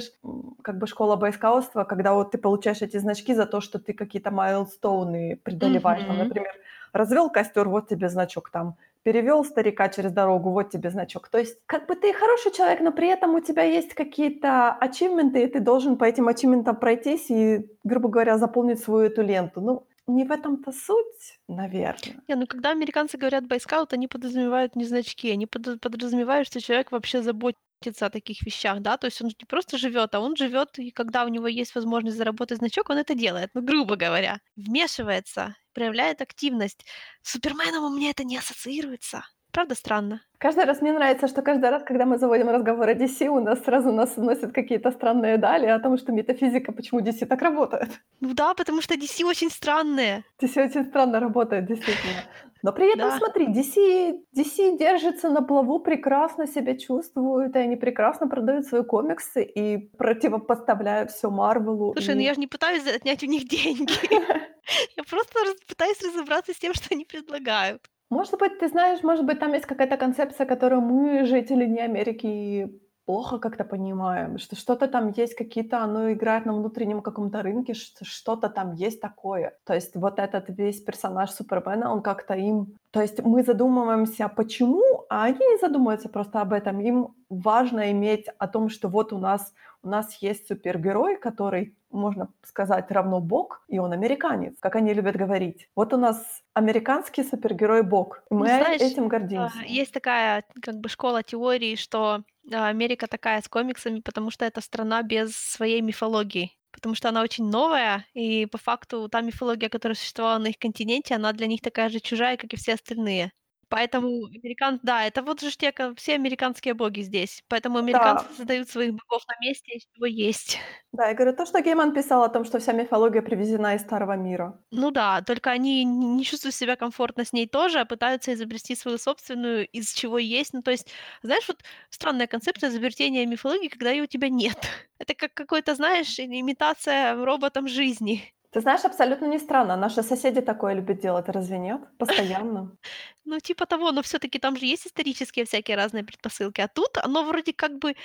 как бы школа бойскаутства, когда вот ты получаешь эти значки за то, что ты какие-то майлстоуны преодолеваешь. Там, Мгм. например, развел костер, вот тебе значок там, перевел старика через дорогу, вот тебе значок. То есть как бы ты хороший человек, но при этом у тебя есть какие-то ачивменты, и ты должен по этим ачивментам пройтись и, грубо говоря, заполнить свою эту ленту. Ну, не в этом-то суть, наверно. Не, ну когда американцы говорят бойскаут, они подразумевают не значки, они подра подразумевают, что человек вообще заботится о таких вещах, да. То есть он не просто живет, а он живет, и когда у него есть возможность заработать значок, он это делает, ну, грубо говоря. Вмешивается, проявляет активность. С Суперменом у меня это не ассоциируется. Правда странно. Каждый раз мне нравится, что каждый раз, когда мы заводим разговор о DC, у нас сразу нас вносят какие-то странные дали о том, что метафизика, почему DC так работает. Ну да, потому что DC очень странные. DC очень странно работает, действительно. Но при этом, Да. смотри, DC, DC держится на плаву, прекрасно себя чувствуют, и они прекрасно продают свои комиксы и противопоставляют все Марвелу. Слушай, ну и- я же не пытаюсь отнять у них [laughs] деньги. [laughs] Я просто пытаюсь разобраться с тем, что они предлагают. Может быть, ты знаешь, может быть, там есть какая-то концепция, которую мы, жители не Америки, плохо как-то понимаем, что что-то там есть, какие-то, оно играет на внутреннем каком-то рынке, что что-то там есть такое. То есть вот этот весь персонаж Супермена, он как-то им... То есть мы задумываемся, почему, а они не задумываются просто об этом. Им важно иметь о том, что вот у нас, у нас есть супергерой, который, можно сказать, равно Бог, и он американец, как они любят говорить. Вот у нас американский супергерой Бог, и Ну, мы знаешь, этим А, гордимся. Есть такая как бы школа теории, что а, Америка такая с комиксами, потому что это страна без своей мифологии. Потому что она очень новая, и по факту та мифология, которая существовала на их континенте, она для них такая же чужая, как и все остальные. Поэтому американ... Да, это вот же те, все американские боги здесь. Поэтому американцы Да. создают своих богов на месте, из чего есть. Да, я говорю, то, что Гейман писал о том, что вся мифология привезена из Старого мира. Ну да, только они не чувствуют себя комфортно с ней тоже, а пытаются изобрести свою собственную, из чего есть. Ну, то есть, знаешь, вот странная концепция изобретения мифологии, когда ее у тебя нет. [laughs] Это как какой-то, знаешь, имитация роботом жизни. Ты знаешь, абсолютно не странно. Наши соседи такое любят делать, разве нет? Постоянно. [laughs] Ну, типа того, но все таки там же есть исторические всякие разные предпосылки. А тут оно вроде как бы...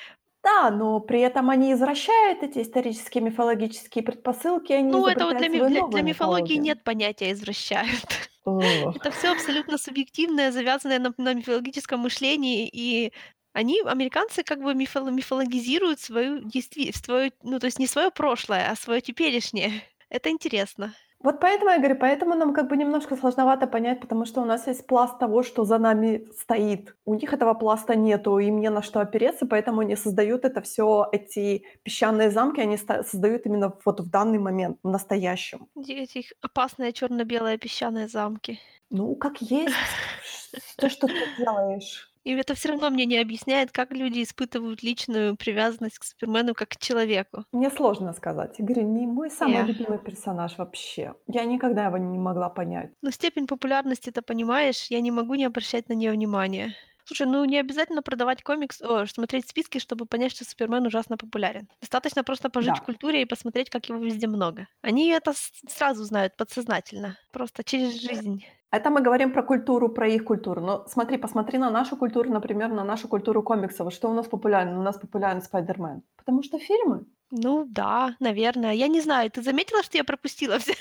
Да, но при этом они извращают эти исторические мифологические предпосылки, они Ну, это вот для, ми- для, для мифологии мифологию. нет понятия «извращают». [laughs] Это все абсолютно субъективное, завязанное на, на мифологическом мышлении, и они, американцы, как бы мифоло- мифологизируют свою действи- свою, ну, то есть не свое прошлое, а свое теперешнее. Это интересно. Вот поэтому я говорю, поэтому нам как бы немножко сложновато понять, потому что у нас есть пласт того, что за нами стоит. У них этого пласта нету, им не на что опереться, поэтому они создают это все, эти песчаные замки, они создают именно вот в данный момент, в настоящем. Эти эти их опасные черно-белые песчаные замки. Ну, как есть, то, что ты делаешь. И это все равно мне не объясняет, как люди испытывают личную привязанность к Супермену как к человеку. Мне сложно сказать. Говорю, не мой самый Я. любимый персонаж вообще. Я никогда его не могла понять. Но степень популярности, ты понимаешь, я не могу не обращать на нее внимания. Слушай, ну не обязательно продавать комикс, о, смотреть списки, чтобы понять, что Супермен ужасно популярен. Достаточно просто пожить Да. в культуре и посмотреть, как его везде много. Они это сразу знают подсознательно, просто через жизнь. Это мы говорим про культуру, про их культуру. Но смотри, посмотри на нашу культуру, например, на нашу культуру комиксов. Что у нас популярно? У нас популярен Спайдермен. Потому что фильмы. Ну да, наверное. Я не знаю, ты заметила, что я пропустила все?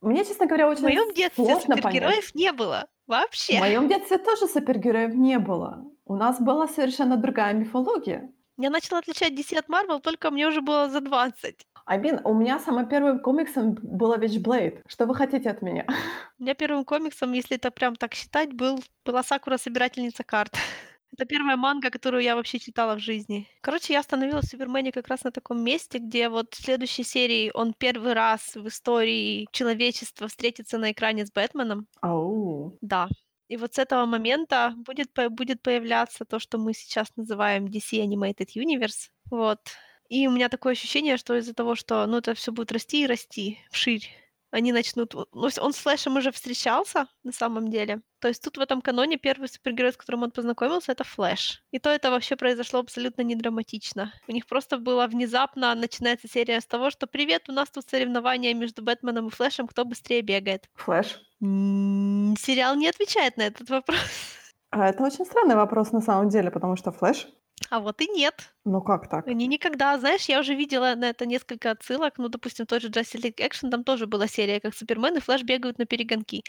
Мне, честно говоря, В очень моем детстве сложно понять. супергероев не было. В Вообще. моем детстве тоже супергероев не было. У нас была совершенно другая мифология. Я начала отличать DC от Marvel, только мне уже было за 20. Амин, у меня самым первым комиксом была Witchblade. Что вы хотите от меня? [laughs] У меня первым комиксом, если это прям так считать, был, была Сакура Собирательница карт. [laughs] Это первая манга, которую я вообще читала в жизни. Короче, я остановилась в Супермене как раз на таком месте, где вот в следующей серии он первый раз в истории человечества встретится на экране с Бэтменом. Ау. Да. И вот с этого момента будет, будет появляться то, что мы сейчас называем DC Animated Universe. Вот. И у меня такое ощущение, что из-за того, что ну, это все будет расти и расти вширь, они начнут... Ну, он с Флэшем уже встречался, на самом деле. То есть тут в этом каноне первый супергерой, с которым он познакомился, это Флэш. И то это вообще произошло абсолютно не драматично. У них просто было внезапно, начинается серия с того, что «Привет, у нас тут соревнования между Бэтменом и Флэшем, кто быстрее бегает». Флэш. Сериал не отвечает на этот вопрос. А это очень странный вопрос на самом деле, потому что Флэш... А вот и нет. Ну как так? Они никогда, знаешь, я уже видела на это несколько отсылок, ну, допустим, тот же Justice League Action, там тоже была серия, как Супермен и Флэш бегают на перегонки.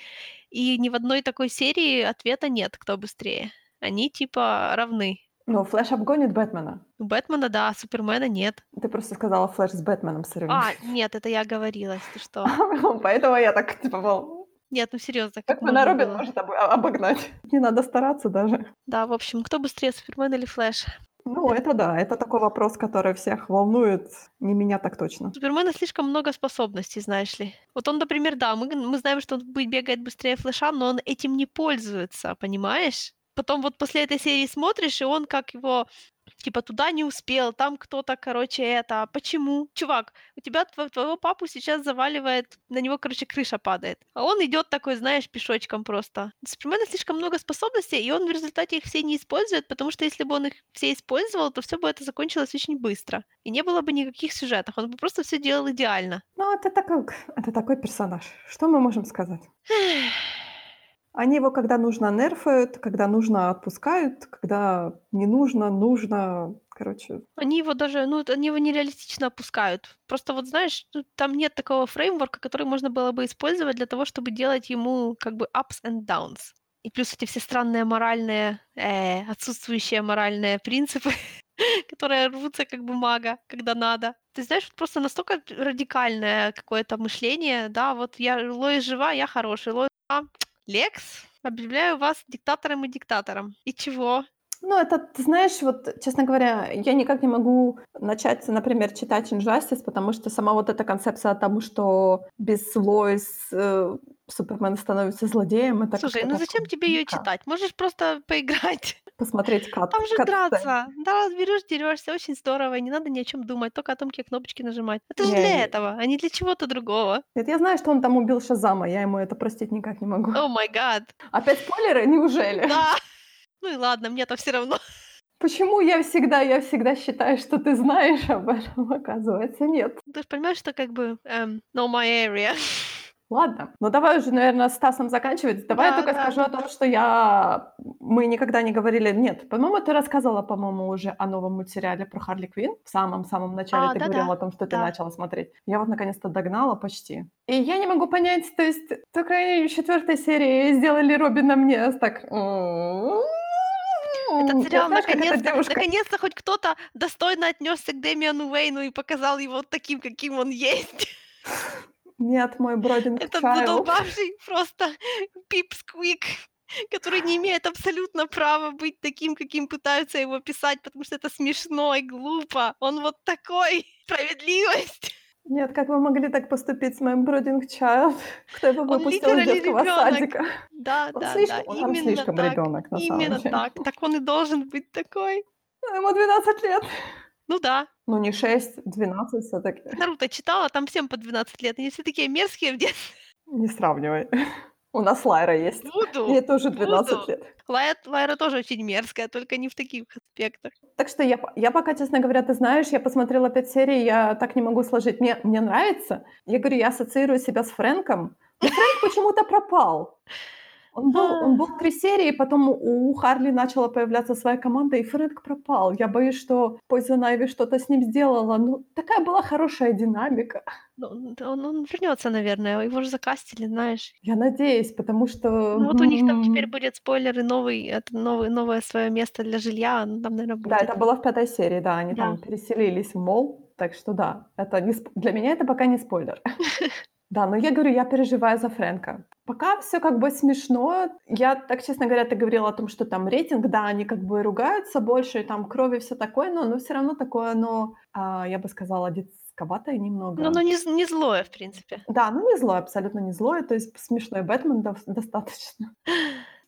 И ни в одной такой серии ответа нет, кто быстрее. Они типа равны. Ну, Флэш обгонит Бэтмена. У Бэтмена, да, а Супермена нет. Ты просто сказала, Флэш с Бэтменом А, соревнуется. нет, это я говорила, ты что. [laughs] Поэтому я так, типа, Нет, ну серьезно, как Бэтмена можно Робин было? может об- обогнать. [laughs] Не надо стараться даже. Да, в общем, кто быстрее, Супермен или Флэш? Ну, это да, это такой вопрос, который всех волнует. Не меня так точно. У Супермена слишком много способностей, знаешь ли. Вот он, например, да, мы, мы знаем, что он бегает быстрее Флэша, но он этим не пользуется, понимаешь? потом вот после этой серии смотришь, и он как его типа туда не успел, там кто-то, короче, это. А почему? Чувак, у тебя тво- твоего папу сейчас заваливает, на него, короче, крыша падает. А он идет такой, знаешь, пешочком просто. У Супермена слишком много способностей, и он в результате их все не использует, потому что если бы он их все использовал, то все бы это закончилось очень быстро. И не было бы никаких сюжетов. Он бы просто все делал идеально. Ну, это, такой, это такой персонаж. Что мы можем сказать? Они его когда нужно нерфают, когда нужно отпускают, когда не нужно, нужно. Короче, Они его даже, ну, они его нереалистично опускают. Просто вот знаешь, там нет такого фреймворка, который можно было бы использовать для того, чтобы делать ему как бы ups and downs. И плюс эти все странные моральные, э, отсутствующие моральные принципы, [laughs] которые рвутся как бумага, когда надо. Ты знаешь, просто настолько радикальное какое-то мышление, да, вот я, Лоис жива, я хороший, Лоис Лекс, объявляю вас диктатором и диктатором. И чего? Ну, это, ты знаешь, вот, честно говоря, я никак не могу начать, например, читать Injustice, потому что сама вот эта концепция о том, что без Лоис э, Супермен становится злодеем, это Слушай, ну зачем тебе ее читать? Можешь просто поиграть. Посмотреть кат. Там же кат-сцены. драться. Да, берешь, дерешься, очень здорово, и не надо ни о чем думать, только о том, какие кнопочки нажимать. Это же Не, для этого, а не для чего-то другого. Нет, я знаю, что он там убил Шазама, я ему это простить никак не могу. О май гад. Опять спойлеры? Неужели? Да. Ну и ладно, мне-то все равно. Почему я всегда, я всегда считаю, что ты знаешь об этом, оказывается, нет. Ты же понимаешь, что как бы эм, no my area. Ладно, ну давай уже, наверное, с Стасом заканчивать. Давай Да, я только да, скажу о том, что я... Мы никогда не говорили... Нет, по-моему, ты рассказывала, по-моему, уже о новом мультсериале про Харли Квинн. В самом-самом начале А, ты да-да, говорила о том, что ты да. начала смотреть. Я вот наконец-то догнала почти. И я не могу понять, то есть только в четвертой серии сделали Робина мне так... Этот сериал наконец-то, наконец-то хоть кто-то достойно отнесся к Дэмиану Уэйну и показал его таким, каким он есть. [laughs] Нет, мой бродинг Child. задолбавший просто пип сквик, который не имеет абсолютно права быть таким, каким пытаются его писать, потому что это смешно и глупо. Он вот такой. [laughs] Справедливость. Нет, как вы могли так поступить с моим бродинг Child? [laughs] Кто его выпустил из детского ребёнок. садика? Да, [laughs] Он да, слишком, да, он именно слишком так. ребенок, на самом Именно деле. так. Так он и должен быть такой. Ему 12 лет. Ну да. Ну, не 6, 12 все-таки. Наруто читала, там всем по 12 лет. Они все такие мерзкие в детстве. Не сравнивай. [laughs] У нас Лайра есть. Буду. Ей тоже 12 буду. лет. Лайра, Лайра тоже очень мерзкая, только не в таких аспектах. Так что я, я пока, честно говоря, ты знаешь, я посмотрела 5 серий, я так не могу сложить. Мне, мне нравится. Я говорю, я ассоциирую себя с Фрэнком. Но Фрэнк почему-то пропал. Он был, он был три серии, потом у Харли начала появляться своя команда, и Фрэнк пропал. Я боюсь, что Poison Ivy что-то с ним сделала. Ну, такая была хорошая динамика. Ну, он, он вернется, наверное. Его же закастили, знаешь. Я надеюсь, потому что... Ну, вот у них там теперь будет спойлеры, новый, это новый, новое свое место для жилья. ну, Там, наверное, будет. Да, это было в пятой серии, да, они Да. там переселились в мол, так что да, это не сп- для меня это пока не спойлер. [laughs] Да, но я говорю, я переживаю за Фрэнка. Пока все как бы смешно. Я, так честно говоря, ты говорила о том, что там рейтинг, да, они как бы ругаются больше, и там крови все такое, но, но все равно такое, оно, а, я бы сказала, детсковатое немного. Ну, оно не, з- не злое, в принципе. Да, ну не злое, абсолютно не злое, то есть смешной Бэтмен дов- достаточно. [laughs]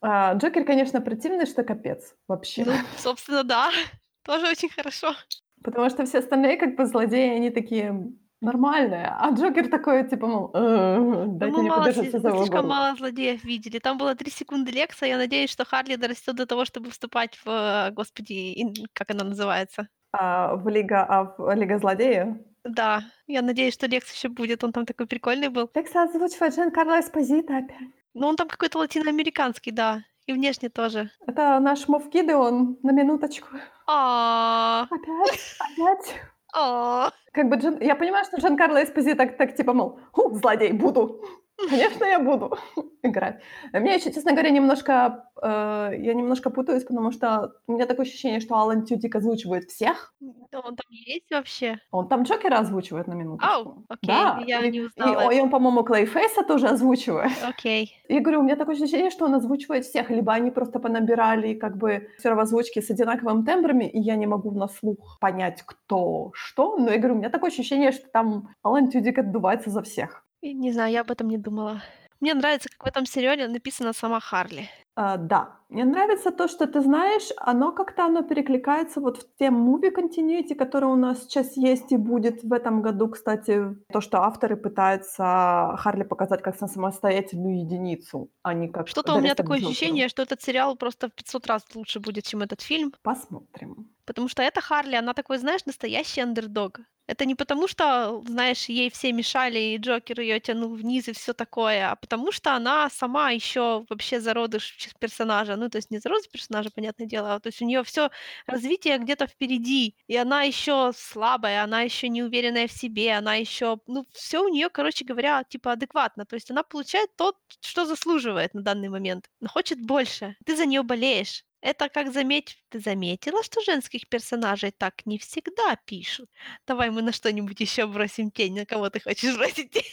А, Джокер, конечно, противный, что капец вообще. Ну, собственно, да. [laughs] Тоже очень хорошо. Потому что все остальные как бы злодеи, они такие нормальные, а Джокер такой, типа, мол, «Э, дайте мы мне мало, слишком горло». мало злодеев видели. Там было три секунды Лекса. Я надеюсь, что Харли дорастет до того, чтобы вступать в, э, господи, как она называется? А, в Лига, а в Лига злодеев. Да, я надеюсь, что Лекс еще будет. Он там такой прикольный был. Лекса озвучивает Джан Карло Эспозита опять. Но он там какой-то латиноамериканский, да. И внешне тоже. Это наш Мов Гидеон, на минуточку. А, Опять, опять. Как бы Джан... Я понимаю, что Джан Карло Эспозита так, так типа, мол, «Ху, злодей, буду. [laughs] Конечно, я буду [laughs] играть. Мне еще, честно говоря, немножко... э, я немножко путаюсь, потому что у меня такое ощущение, что Алан Тюдик озвучивает всех. Да Он там есть вообще? Он там Джокера озвучивает на минуточку. Ау, окей, Да, я и, не и, узнала. о- и он, по-моему, Клейфейса тоже озвучивает. Окей. И говорю, у меня такое ощущение, что он озвучивает всех, либо они просто понабирали как бы все в озвучке с одинаковыми тембрами, и я не могу на слух понять, кто что. Но я говорю, у меня такое ощущение, что там Алан Тюдик отдувается за всех. И Не знаю, я об этом не думала. Мне нравится, как в этом сериале написана сама Харли. А, да, мне нравится то, что ты знаешь, оно как-то оно перекликается вот в те movie continuity, которые у нас сейчас есть и будет в этом году, кстати, то, что авторы пытаются Харли показать как самостоятельную единицу, а не как Что-то у меня такое ощущение, что этот сериал просто в 500 раз лучше будет, чем этот фильм. Посмотрим. Потому что эта Харли, она такой, знаешь, настоящий андердог. Это не потому, что, знаешь, ей все мешали, и Джокер ее тянул вниз и все такое, а потому что она сама еще вообще зародыш персонажа. Ну, то есть не зародыш персонажа, понятное дело, а то есть у нее все развитие где-то впереди, и она еще слабая, она еще не уверенная в себе, она еще, ну, все у нее, короче говоря, типа адекватно. То есть она получает то, что заслуживает на данный момент, но хочет больше. Ты за нее болеешь. Это как заметь... Ты заметила, что женских персонажей так не всегда пишут? Давай мы на что-нибудь еще бросим тень. На кого ты хочешь [laughs] бросить тень?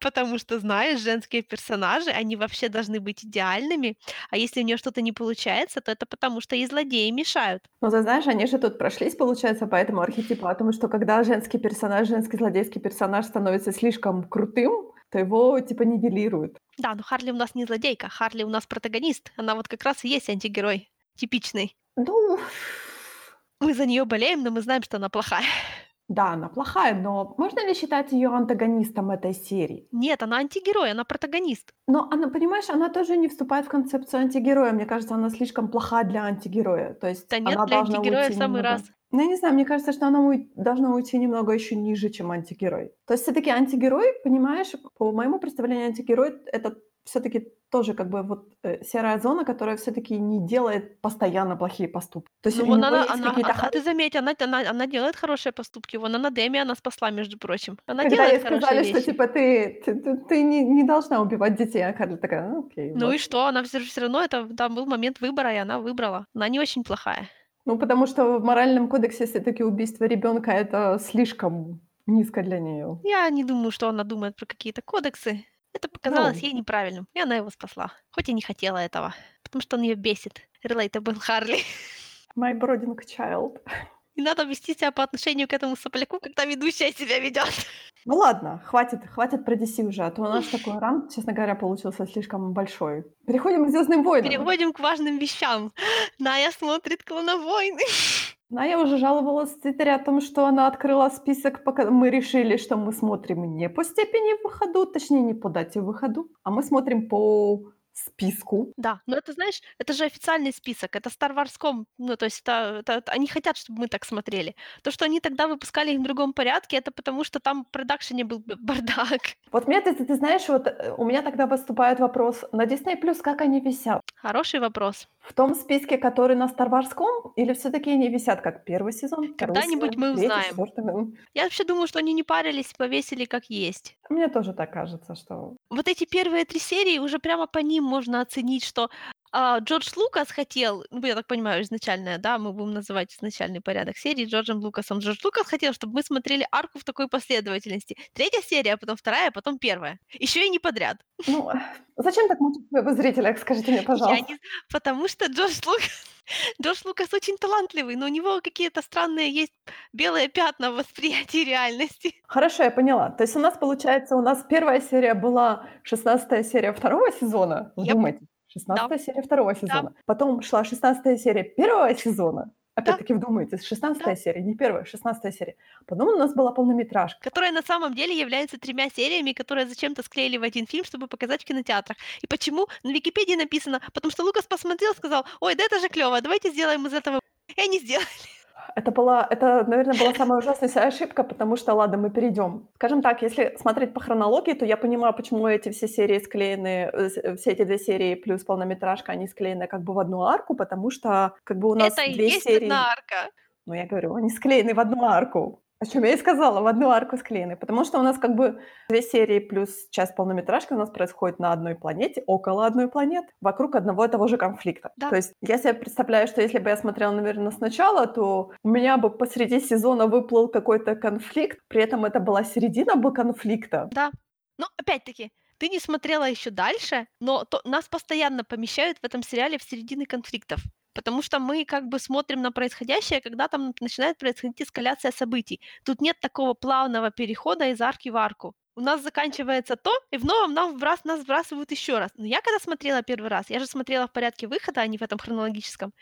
Потому что, знаешь, женские персонажи, они вообще должны быть идеальными, а если у нее что-то не получается, то это потому, что ей злодеи мешают. Ну, ты знаешь, они же тут прошлись, получается, по этому архетипу, потому что когда женский персонаж, женский злодейский персонаж становится слишком крутым, то его типа нивелируют. Да, но Харли у нас не злодейка, Харли у нас протагонист. Она вот как раз и есть антигерой. Типичный. Ну, Мы за нее болеем, но мы знаем, что она плохая. [laughs] да, она плохая, но можно ли считать ее антагонистом этой серии? Нет, она антигерой, она протагонист. Но она, понимаешь, она тоже не вступает в концепцию антигероя. Мне кажется, она слишком плоха для антигероя. То есть Да нет, она для антигероя в самый немного- раз. Ну, я не знаю, мне кажется, что она уй- должна уйти немного еще ниже, чем антигерой. То есть все-таки антигерой, понимаешь, по моему представлению, антигерой — это все-таки тоже как бы вот э, серая зона, которая все-таки не делает постоянно плохие поступки. То есть Ну, у она, есть она, какие-то а, ты заметь, она, она, она делает хорошие поступки. Вон она Дэми, она спасла, между прочим. Она Когда делает ей хорошие сказали, вещи. что типа ты, ты, ты- ты не, не должна убивать детей, а Карли такая, ну окей. Ну вот». и что? Она все, все равно, это там был момент выбора, и она выбрала. Она не очень плохая. Ну, потому что в моральном кодексе все-таки убийство ребенка это слишком низко для нее. Я не думаю, что она думает про какие-то кодексы. Это показалось Ну. ей неправильным, и она его спасла. Хоть и не хотела этого, потому что он ее бесит. Relatable Харли. My brooding child. Не надо вести себя по отношению к этому сопляку, когда ведущая себя ведет. Ну ладно, хватит, хватит про DC уже, а то у нас такой ран, честно говоря, получился слишком большой. Переходим к Звездным войнам. Переходим к важным вещам. Ная смотрит «Клоновойны». Но я уже жаловалась в Твиттере о том, что она открыла список, пока мы решили, что мы смотрим не по степени выхода, точнее, не по дате выхода, а мы смотрим по списку. Да, но это, знаешь, это же официальный список, это Star Wars.com, ну, то есть это, это- это- они хотят, чтобы мы так смотрели. То, что они тогда выпускали их в другом порядке, это потому, что там в продакшене был бардак. [laughs] Вот мне, ты, ты знаешь, вот э, у меня тогда поступает вопрос, на Disney Plus как они висят? Хороший вопрос. В том списке, который на Star Wars.com, или все-таки они висят как первый сезон, Когда-нибудь мы третий, узнаем. Ну, Я вообще думаю, что они не парились, повесили как есть. Мне тоже так кажется, что... Вот эти первые три серии, уже прямо по ним можно оценить, что а, Джордж Лукас хотел, ну, я так понимаю, изначально, да, мы будем называть изначальный порядок серии Джорджем Лукасом. Джордж Лукас хотел, чтобы мы смотрели арку в такой последовательности. Третья серия, потом вторая, потом первая. Еще и не подряд. Ну, [laughs] зачем так мучить своего зрителя, скажите мне, Я пожалуйста? не... Потому что Джордж Лукас... [laughs] Джордж Лукас очень талантливый, но у него какие-то странные есть белые пятна в восприятии реальности. Хорошо, я поняла. То есть у нас, получается, у нас первая серия была 16 серия второго сезона. Yep. Вдумайтесь. 16 Да. серия второго сезона. Потом шла 16 серия первого сезона. Опять-таки вдумайтесь, 16 Да. серия, не первая, 16 серия. Потом у нас была полнометражка. которая на самом деле является тремя сериями, которые зачем-то склеили в один фильм, чтобы показать в кинотеатрах. И почему? На Википедии написано, потому что Лукас посмотрел, сказал, ой, да это же клево, давайте сделаем из этого. И они сделали. Это была, это, наверное, была самая ужасная ошибка, потому что, ладно, мы перейдем. Скажем так, если смотреть по хронологии, то я понимаю, почему эти все серии склеены, э, с- все эти две серии плюс полнометражка, они склеены как бы в одну арку, потому что как бы у нас это и две есть серии... одна арка. Ну, я говорю, они склеены в одну арку. О чем я и сказала, в одну арку склеены. Потому что у нас как бы две серии плюс часть полнометражки у нас происходит на одной планете, около одной планеты, вокруг одного и того же конфликта. Да. То есть я себе представляю, что если бы я смотрела, наверное, сначала, то у меня бы посреди сезона выплыл какой-то конфликт, при этом это была середина бы конфликта. Да. Но опять-таки, ты не смотрела еще дальше, но то, нас постоянно помещают в этом сериале в середины конфликтов. Потому что мы как бы смотрим на происходящее, когда там начинает происходить эскаляция событий. Тут нет такого плавного перехода из арки в арку. У нас заканчивается то, и в новом нам вбрас, нас сбрасывают еще раз. Но я когда смотрела первый раз, я же смотрела в порядке выхода, а не в этом хронологическом,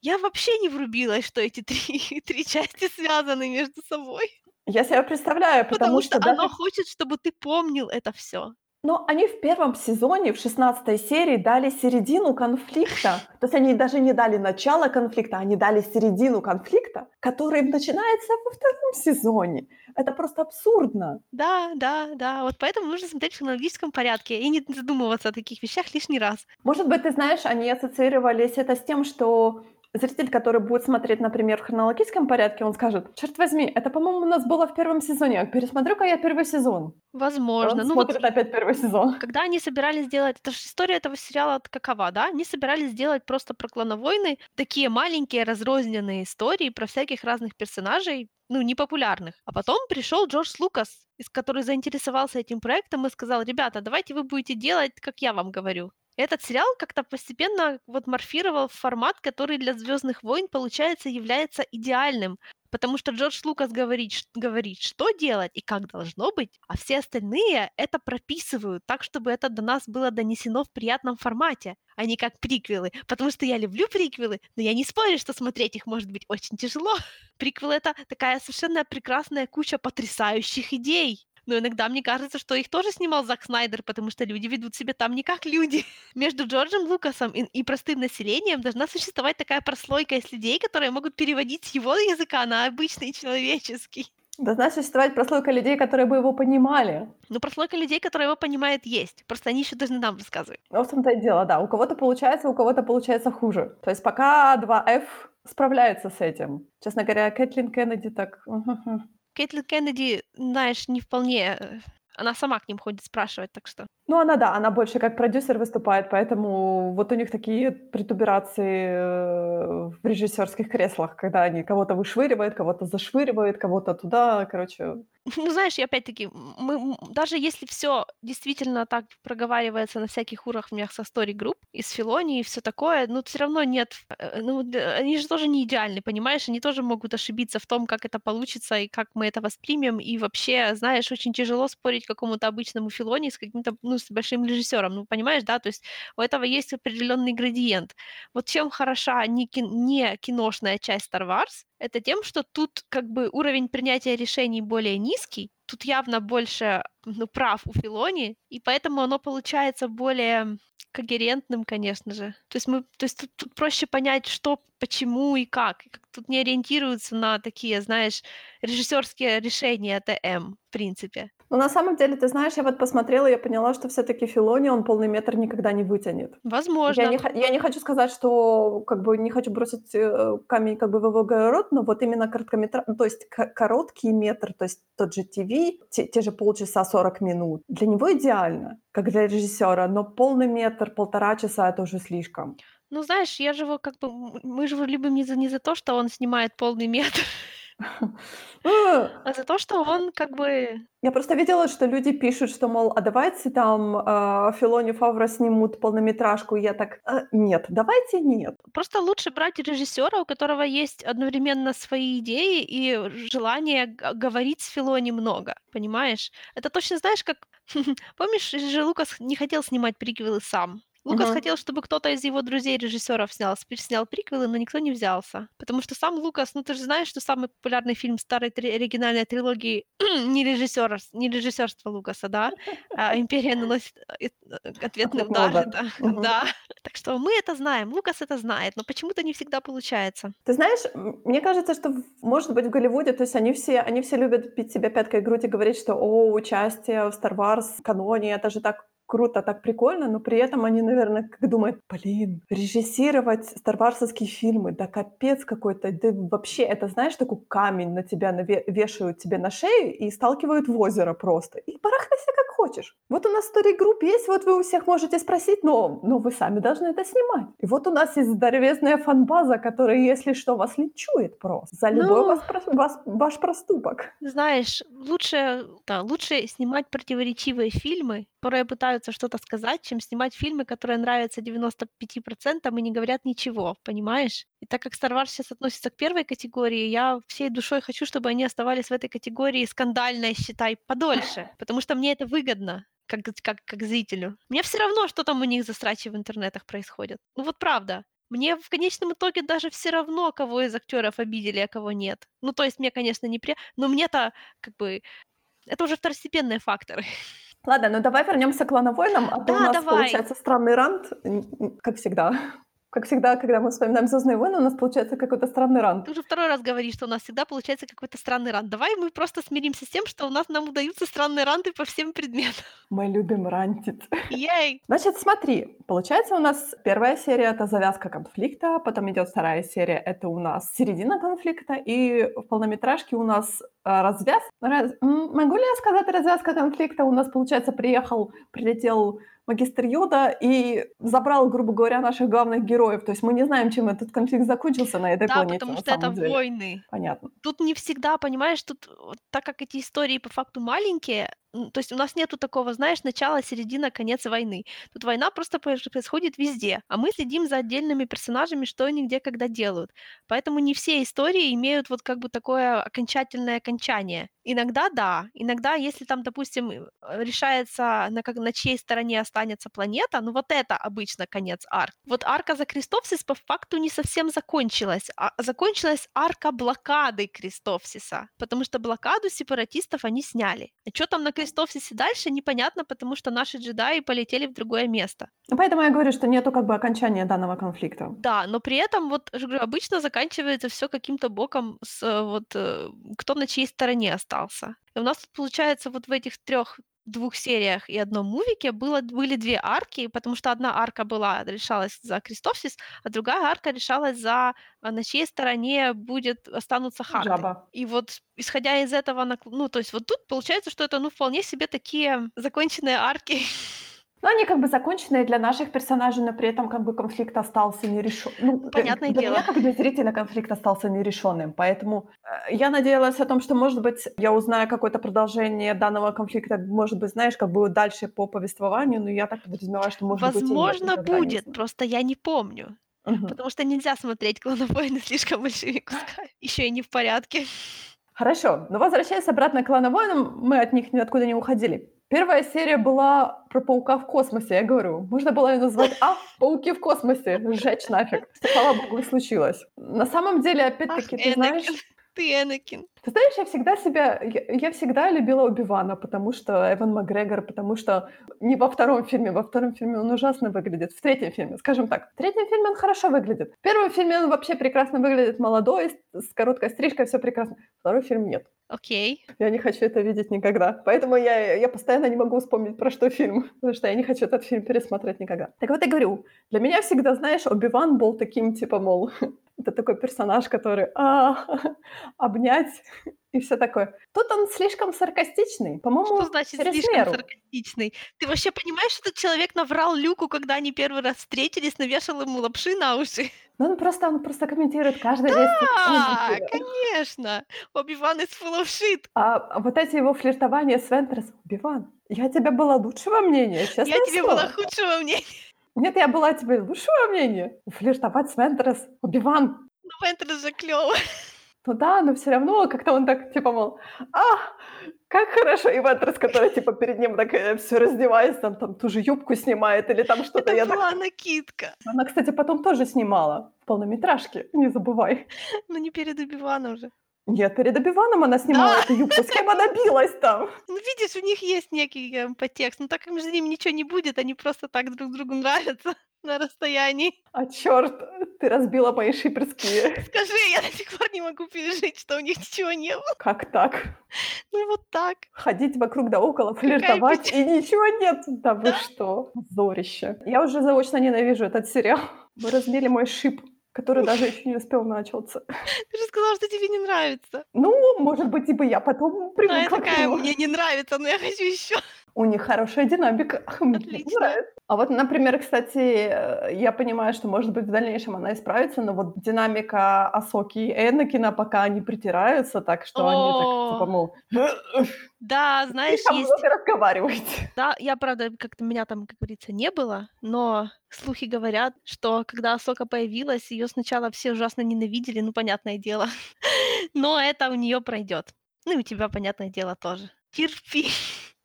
я вообще не врубилась, что эти три, [laughs] три части связаны между собой. Я себя представляю, потому, Потому что что оно даже хочет, чтобы ты помнил это все. Но они в первом сезоне, в шестнадцатой серии дали середину конфликта. То есть они даже не дали начало конфликта, они дали середину конфликта, который начинается во втором сезоне. Это просто абсурдно. Да, да, да. Вот поэтому нужно смотреть в хронологическом порядке и не задумываться о таких вещах лишний раз. Может быть, ты знаешь, они ассоциировались это с тем, что зритель, который будет смотреть, например, в хронологическом порядке, он скажет, черт возьми, это, по-моему, у нас было в первом сезоне, пересмотрю-ка я первый сезон. Возможно. Он Ну вот смотрит опять первый сезон. когда они собирались сделать... Это же история этого сериала какова, да? Они собирались сделать просто про клановойны такие маленькие разрозненные истории про всяких разных персонажей, ну, непопулярных. А потом пришел Джордж Лукас, который заинтересовался этим проектом и сказал, ребята, давайте вы будете делать, как я вам говорю. Этот сериал как-то постепенно вот морфировал в формат, который для Звездных войн, получается, является идеальным. Потому что Джордж Лукас говорит, говорит, что делать и как должно быть, а все остальные это прописывают так, чтобы это до нас было донесено в приятном формате, а не как приквелы. Потому что я люблю приквелы, но я не спорю, что смотреть их может быть очень тяжело. [laughs] Приквел это такая совершенно прекрасная куча потрясающих идей. Но иногда мне кажется, что их тоже снимал Зак Снайдер, потому что люди ведут себя там не как люди. [laughs] Между Джорджем Лукасом и, и простым населением должна существовать такая прослойка из людей, которые могут переводить с его языка на обычный человеческий. Должна существовать прослойка людей, которые бы его понимали. Но прослойка людей, которые его понимают, есть. Просто они еще должны нам рассказывать. Ну, в том-то и дело, да. У кого-то получается, у кого-то получается хуже. То есть пока 2F справляется с этим. Честно говоря, Кэтлин Кеннеди так... [laughs] Кейтлин Кеннеди, знаешь, не вполне... э, Она сама к ним ходит спрашивать, так что... Ну, она, да, она больше как продюсер выступает, поэтому вот у них такие притуберации э, в режиссерских креслах, когда они кого-то вышвыривают, кого-то зашвыривают, кого-то туда, короче. Ну, знаешь, и опять-таки, мы, даже если все действительно так проговаривается на всяких уровнях со Story Group, из Филонии и все такое, ну, все равно нет... э, Ну, они же тоже не идеальны, понимаешь? Они тоже могут ошибиться в том, как это получится и как мы это воспримем. И вообще, знаешь, очень тяжело спорить какому-то обычному Филони с каким-то, ну, с большим режиссером. Ну, понимаешь, да? То есть у этого есть определенный градиент. Вот чем хороша не, кин- не киношная часть Star Wars, это тем, что тут как бы уровень принятия решений более низкий, тут явно больше ну, прав у Филони, и поэтому оно получается более когерентным, конечно же. То есть мы, то есть тут, тут проще понять, что, почему. И как Тут не ориентируются на такие, знаешь, режиссерские решения ТМ, в принципе. Но на самом деле, ты знаешь, я вот посмотрела, я поняла, что все-таки Филони он полный метр никогда не вытянет. Возможно. Я не, я не хочу сказать, что как бы не хочу бросить э, камень как бы в его огород, но вот именно короткометра... то есть короткий метр, то есть тот же ТВ, те, те же полчаса 40 минут, для него идеально, как для режиссера, но полный метр, полтора часа это уже слишком. Ну, знаешь, я живу как бы... Мы же его любим не за, не за то, что он снимает полный метр, [laughs] а за то, что он как бы... Я просто видела, что люди пишут, что, мол, а давайте там э, Филони Фавра снимут полнометражку. И я так, «Э, нет, давайте нет. Просто лучше брать режиссера, у которого есть одновременно свои идеи и желание говорить с Филони много, понимаешь? Это точно знаешь, как... [laughs] Помнишь, же Лукас не хотел снимать приквелы сам. Лукас Мгм. хотел, чтобы кто-то из его друзей-режиссеров снял, снял приквелы, но никто не взялся. Потому что сам Лукас, ну ты же знаешь, что самый популярный фильм старой три- оригинальной трилогии [clears throat] не, режиссера, не режиссерство Лукаса, да? А «Империя наносит ответный удар». [laughs] да, Мгм. да. Так что мы это знаем, Лукас это знает, но почему-то не всегда получается. Ты знаешь, мне кажется, что, в- может быть, в Голливуде, то есть они все, они все любят бить себя пяткой в грудь и говорить, что, о, участие в Star Wars каноне, это же так круто, так прикольно, но при этом они, наверное, как думают, блин, режиссировать старварсовские фильмы, да капец какой-то, да вообще, это знаешь, такой камень на тебя наве- вешают тебе на шею и сталкивают в озеро просто. И барахтайся как хочешь. Вот у нас Story Group есть, вот вы у всех можете спросить, но, но вы сами должны это снимать. И вот у нас есть здоровезная фанбаза, которая, если что, вас линчует просто за любой Ну. вас вас- ваш проступок. Знаешь, лучше, да, лучше снимать противоречивые фильмы, которые пытаются пытаются что-то сказать, чем снимать фильмы, которые нравятся 95% и не говорят ничего, понимаешь? И так как Star Wars сейчас относится к первой категории, я всей душой хочу, чтобы они оставались в этой категории скандальной, считай, подольше, [laughs] потому что мне это выгодно как, как, как зрителю. Мне все равно, что там у них за срачи в интернетах происходят. Ну вот правда. Мне в конечном итоге даже все равно, кого из актеров обидели, а кого нет. Ну, то есть мне, конечно, не при... Но мне-то, как бы, это уже второстепенные факторы. [laughs] Ладно, ну давай вернемся к клановойнам, а то Да, у нас давай. получается странный рант, как всегда. Как всегда, когда мы вспоминаем «Звездные войны», у нас получается какой-то странный рант. Ты уже второй раз говоришь, что у нас всегда получается какой-то странный рант. Давай мы просто смиримся с тем, что у нас нам удаются странные ранты по всем предметам. Мы любим рантить. Ей! Значит, смотри, получается у нас первая серия— это завязка конфликта, потом идет вторая серия— это у нас середина конфликта, и в полнометражке у нас э, развяз... раз- Могу ли я сказать развязка конфликта? У нас, получается, приехал, прилетел магистр Йода и забрал, грубо говоря, наших главных героев. То есть мы не знаем, чем этот конфликт закончился на этой Да, планете, потому на что это деле. войны. Понятно. Тут не всегда, понимаешь, тут так как эти истории по факту маленькие, то есть у нас нету такого, знаешь, начало, середина, конец войны. Тут война просто проис- происходит везде, а мы следим за отдельными персонажами, что они где, когда делают. Поэтому не все истории имеют вот как бы такое окончательное окончание. Иногда да, иногда, если там, допустим, э, решается, на, как, на чьей стороне останется планета, ну вот это обычно конец арк. Вот арка за Крестовсис по факту не совсем закончилась, а закончилась арка блокады Крестовсиса, потому что блокаду сепаратистов они сняли. А что там на Крестовсисе дальше, непонятно, потому что наши джедаи полетели в другое место. Поэтому я говорю, что нету как бы окончания данного конфликта. Да, но при этом вот обычно заканчивается все каким-то боком с э, вот э, кто на чьей стороне остался. И у нас тут получается вот в этих трех двух сериях и одном мувике было, были две арки, потому что одна арка была решалась за Крестовсис, а другая арка решалась за а, на чьей стороне будет останутся харты. Жаба. И вот исходя из этого, ну то есть вот тут получается, что это ну вполне себе такие законченные арки. [laughs] Но они как бы законченные для наших персонажей, но при этом как бы конфликт остался нерешенным. Ну, э, Понятное для дело. меня, как для зрителя, конфликт остался нерешенным. Поэтому э, я надеялась о том, что, может быть, я узнаю какое-то продолжение данного конфликта, может быть, знаешь, как бы дальше по повествованию, но я так подразумеваю, что, может быть, Возможно, никогда не будет, просто я не помню. Мгм. Потому что нельзя смотреть «Клоновойны» [laughs] слишком большими кусками. Еще и не в порядке. Хорошо, но возвращаясь обратно к клановойнам, мы от них ниоткуда не уходили. Первая серия была про паука в космосе, я говорю. Можно было ее назвать «А, пауки в космосе», сжечь нафиг. Слава богу, случилось. На самом деле, опять-таки, ты знаешь... Ты Энакин. Ты знаешь, я всегда себя... Я, я всегда любила Убивана, потому что Эван Макгрегор, потому что не во втором фильме, во втором фильме он ужасно выглядит, в третьем фильме, скажем так. В третьем фильме он хорошо выглядит. В первом фильме он вообще прекрасно выглядит, молодой, с, с короткой стрижкой, все прекрасно. Второй фильм нет. Окей. Я не хочу это видеть никогда. Поэтому я, я постоянно не могу вспомнить, про что фильм. [laughs] Потому что я не хочу этот фильм пересмотреть никогда. Так вот я говорю, для меня всегда, знаешь, Оби-Ван был таким, типа, мол, [laughs] это такой персонаж, который а, [laughs] обнять [laughs] и все такое. Тут он слишком саркастичный. По-моему, Что значит слишком меру. саркастичный? Ты вообще понимаешь, что этот человек наврал Люку, когда они первый раз встретились, навешал ему лапши на уши? [laughs] Ну, он просто, он просто комментирует каждый лестник. Да, [laughs] конечно. Оби-Ван is full of shit. А, а вот эти его флиртования с Вентрес. Оби-Ван, я тебя была лучшего мнения, честное Я тебе была худшего мнения. Нет, я была тебе лучшего мнения. Флиртовать с Вентрес. Оби-Ван, Ну, это же клево. Ну да, но все равно как-то он так, типа, мол, а, как хорошо. И Вентрес, который, типа, перед ним так все раздевается, там, там ту же юбку снимает или там что-то. Это Я так- была накидка. Она, кстати, потом тоже снимала в полнометражке, не забывай. Но не перед Оби-Ваном уже. Нет, перед Обиваном она снимала Да. эту юбку. С кем она билась там? [laughs] Ну, видишь, у них есть некий э, подтекст. Но так как между ними ничего не будет, они просто так друг другу нравятся [laughs] на расстоянии. А черт, ты разбила мои шиперские. [laughs] Скажи, я до сих пор не могу пережить, что у них ничего не было. Как так? Ну, вот так. Ходить вокруг да около, флиртовать, и ничего нет. Да вы что? Зорище. Я уже заочно ненавижу этот сериал. Вы разбили мой шип, который даже еще не успел начаться. Ты же сказала, что тебе не нравится. Ну, может быть, бы я потом я привыкла к такая, мне не нравится, но я хочу еще. У них хорошая динамика. [laughs] Отлично. А вот, например, кстати, э, я понимаю, что, может быть, в дальнейшем она исправится, но вот динамика Асоки и Энакина, пока они притираются так, что они так, типа, мол, да, знаешь, [laughs] есть разговариваете. Да, я, правда, как-то меня там, как говорится, не было, но слухи говорят, что когда Асока появилась, ее сначала все ужасно ненавидели, ну, понятное дело. [laughs] Но это у нее пройдет. Ну, и у тебя, понятное дело, тоже. Терпи.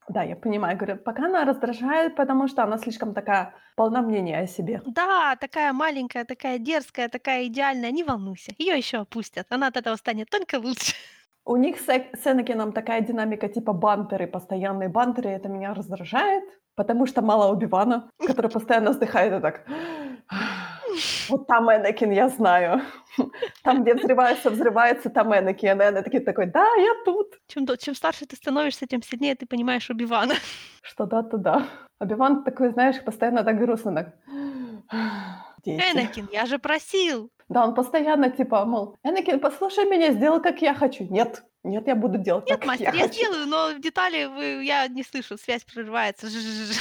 Да, я понимаю. Говорю, пока она раздражает, потому что она слишком такая полна мнения о себе. Да, такая маленькая, такая дерзкая, такая идеальная, не волнуйся. Ее еще опустят. Она от этого станет только лучше. У них с, с Энакином такая динамика типа бантеры, постоянные бантеры, это меня раздражает, потому что мало Убивана, который постоянно вздыхает и так... Вот там Энакин, я знаю. Там, где взрывается, взрывается, там Энакин. И Энакин такой, да, я тут. Чем, чем старше ты становишься, тем сильнее ты понимаешь Убивана. Что да-то да. Убиван такой, знаешь, постоянно так грустно, так... Энакин, я же просил. Да, он постоянно типа, мол, Энакин, послушай меня, сделай, как я хочу. Нет, нет, я буду делать Нет, так, как я мастер, я хочу. сделаю, но в детали вы- я не слышу, связь прерывается. Жжж.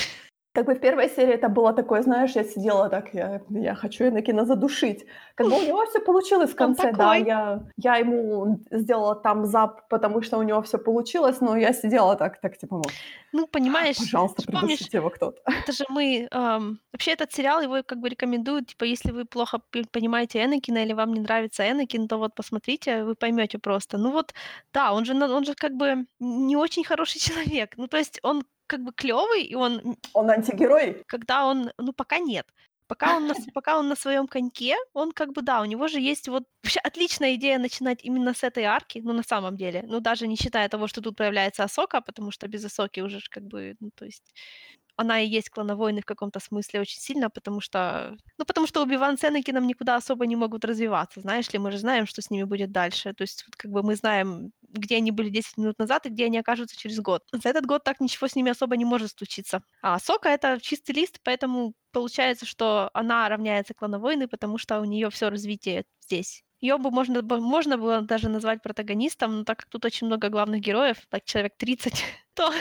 Как бы в первой серии это было такое, знаешь, я сидела так, я, я хочу Энакина задушить. Как бы у него все получилось в Он конце, да, я, я ему сделала там зап, потому что у него все получилось, но я сидела так, так типа, мол, Ну, понимаешь, пожалуйста, помнишь, его кто-то. [laughs] это же мы... ам, вообще этот сериал, его как бы рекомендуют, типа, если вы плохо понимаете Энакина или вам не нравится Энакин, то вот посмотрите, вы поймете просто. Ну вот, да, он же, он же как бы не очень хороший [laughs] человек. Ну, то есть он как бы клевый, и он, Он антигерой, когда он, ну, пока нет. Пока он, на, пока он на своем коньке, он как бы, да, у него же есть вот... [laughs] Вообще отличная идея начинать именно с этой арки, ну, на самом деле. Ну, даже не считая того, что тут появляется Асока, потому что без Асоки уже ж как бы, ну, то есть она и есть клановойны в каком-то смысле очень сильно, потому что... Ну, потому что Оби-Ван с Энакином никуда особо не могут развиваться, знаешь ли, мы же знаем, что с ними будет дальше. То есть вот как бы мы знаем, где они были 10 минут назад и где они окажутся через год. За этот год так ничего с ними особо не может случиться. А Сока — это чистый лист, поэтому получается, что она равняется клановойны, потому что у нее все развитие здесь. Ее бы можно, можно было даже назвать протагонистом, но так как тут очень много главных героев, так человек 30, [laughs] то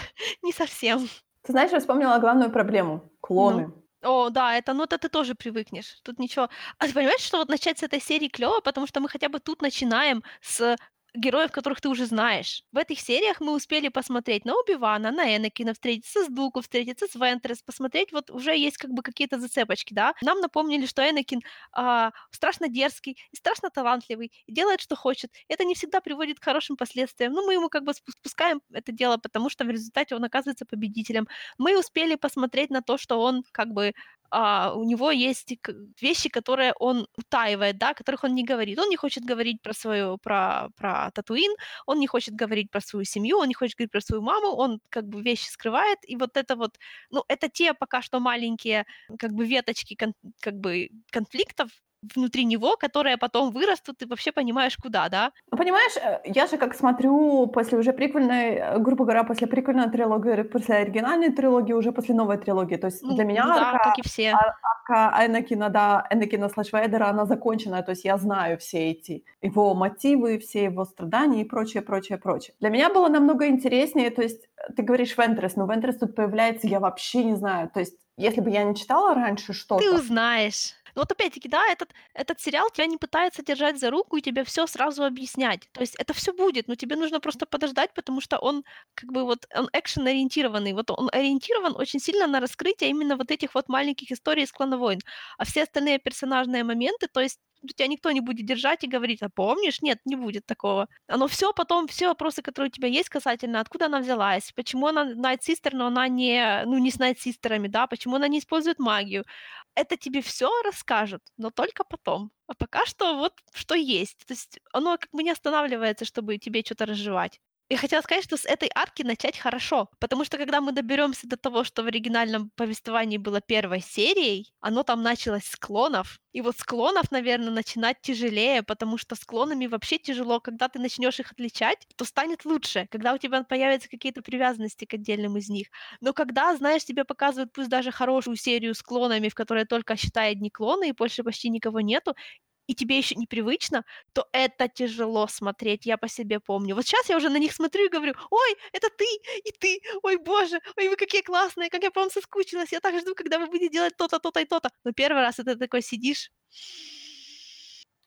не совсем. Ты знаешь, я вспомнила главную проблему. Клоны. О, да, это, ну, это ты тоже привыкнешь. Тут ничего. А ты понимаешь, что вот начать с этой серии клево, потому что мы хотя бы тут начинаем с героев, которых ты уже знаешь. В этих сериях мы успели посмотреть на Убивана, на Энакина, встретиться с Дуку, встретиться с Вентрес, посмотреть, вот уже есть как бы какие-то зацепочки, да. Нам напомнили, что Энакин а, страшно дерзкий и страшно талантливый, и делает, что хочет. Это не всегда приводит к хорошим последствиям. Ну, мы ему как бы спу- спускаем это дело, потому что в результате он оказывается победителем мы успели посмотреть на то, что он как бы а, у него есть вещи, которые он утаивает, да, которых он не говорит. Он не хочет говорить про свою, про, про Татуин, он не хочет говорить про свою семью, он не хочет говорить про свою маму, он как бы вещи скрывает, и вот это вот, ну, это те пока что маленькие как бы веточки кон- как бы конфликтов внутри него, которые потом вырастут, и вообще понимаешь, куда, да? Ну, понимаешь, э, я же как смотрю после уже приквельной, э, грубо говоря, после приквельной трилогии, после оригинальной трилогии, уже после новой трилогии. То есть Ну, для меня ну да, арка, как и все. арка Энакина, да, Энакина слэш Вейдера, она закончена. То есть я знаю все эти его мотивы, все его страдания и прочее, прочее, прочее. Для меня было намного интереснее, то есть э, ты говоришь Вентрес, но Вентрес тут появляется, я вообще не знаю. То есть если бы я не читала раньше Ты что-то, узнаешь. Ну вот опять-таки, да, этот, этот сериал тебя не пытается держать за руку и тебе все сразу объяснять. То есть это все будет, но тебе нужно просто подождать, потому что он как бы вот, он экшен-ориентированный. Вот он ориентирован очень сильно на раскрытие именно вот этих вот маленьких историй из Клана Войн. А все остальные персонажные моменты, то есть тебя никто не будет держать и говорить, а помнишь? Нет, не будет такого. Оно все потом, все вопросы, которые у тебя есть касательно, откуда она взялась, почему она Night Sister, но она не, ну, не с Night Sister'ами, да, почему она не использует магию, это тебе все расскажут, но только потом. А пока что вот что есть. То есть оно как бы не останавливается, чтобы тебе что-то разжевать. Я хотела сказать, что с этой арки начать хорошо, потому что когда мы доберемся до того, что в оригинальном повествовании было первой серией, оно там началось с клонов, и вот с клонов, наверное, начинать тяжелее, потому что с клонами вообще тяжело. Когда ты начнешь их отличать, то станет лучше, когда у тебя появятся какие-то привязанности к отдельным из них. Но когда, знаешь, тебе показывают пусть даже хорошую серию с клонами, в которой только, считай, одни клоны, и больше почти никого нету, и тебе еще непривычно, то это тяжело смотреть, я по себе помню. Вот сейчас я уже на них смотрю и говорю, ой, это ты и ты, ой, боже, ой, вы какие классные, как я по вам соскучилась, я так жду, когда вы будете делать то-то, то-то и то-то. Но первый раз это такой сидишь,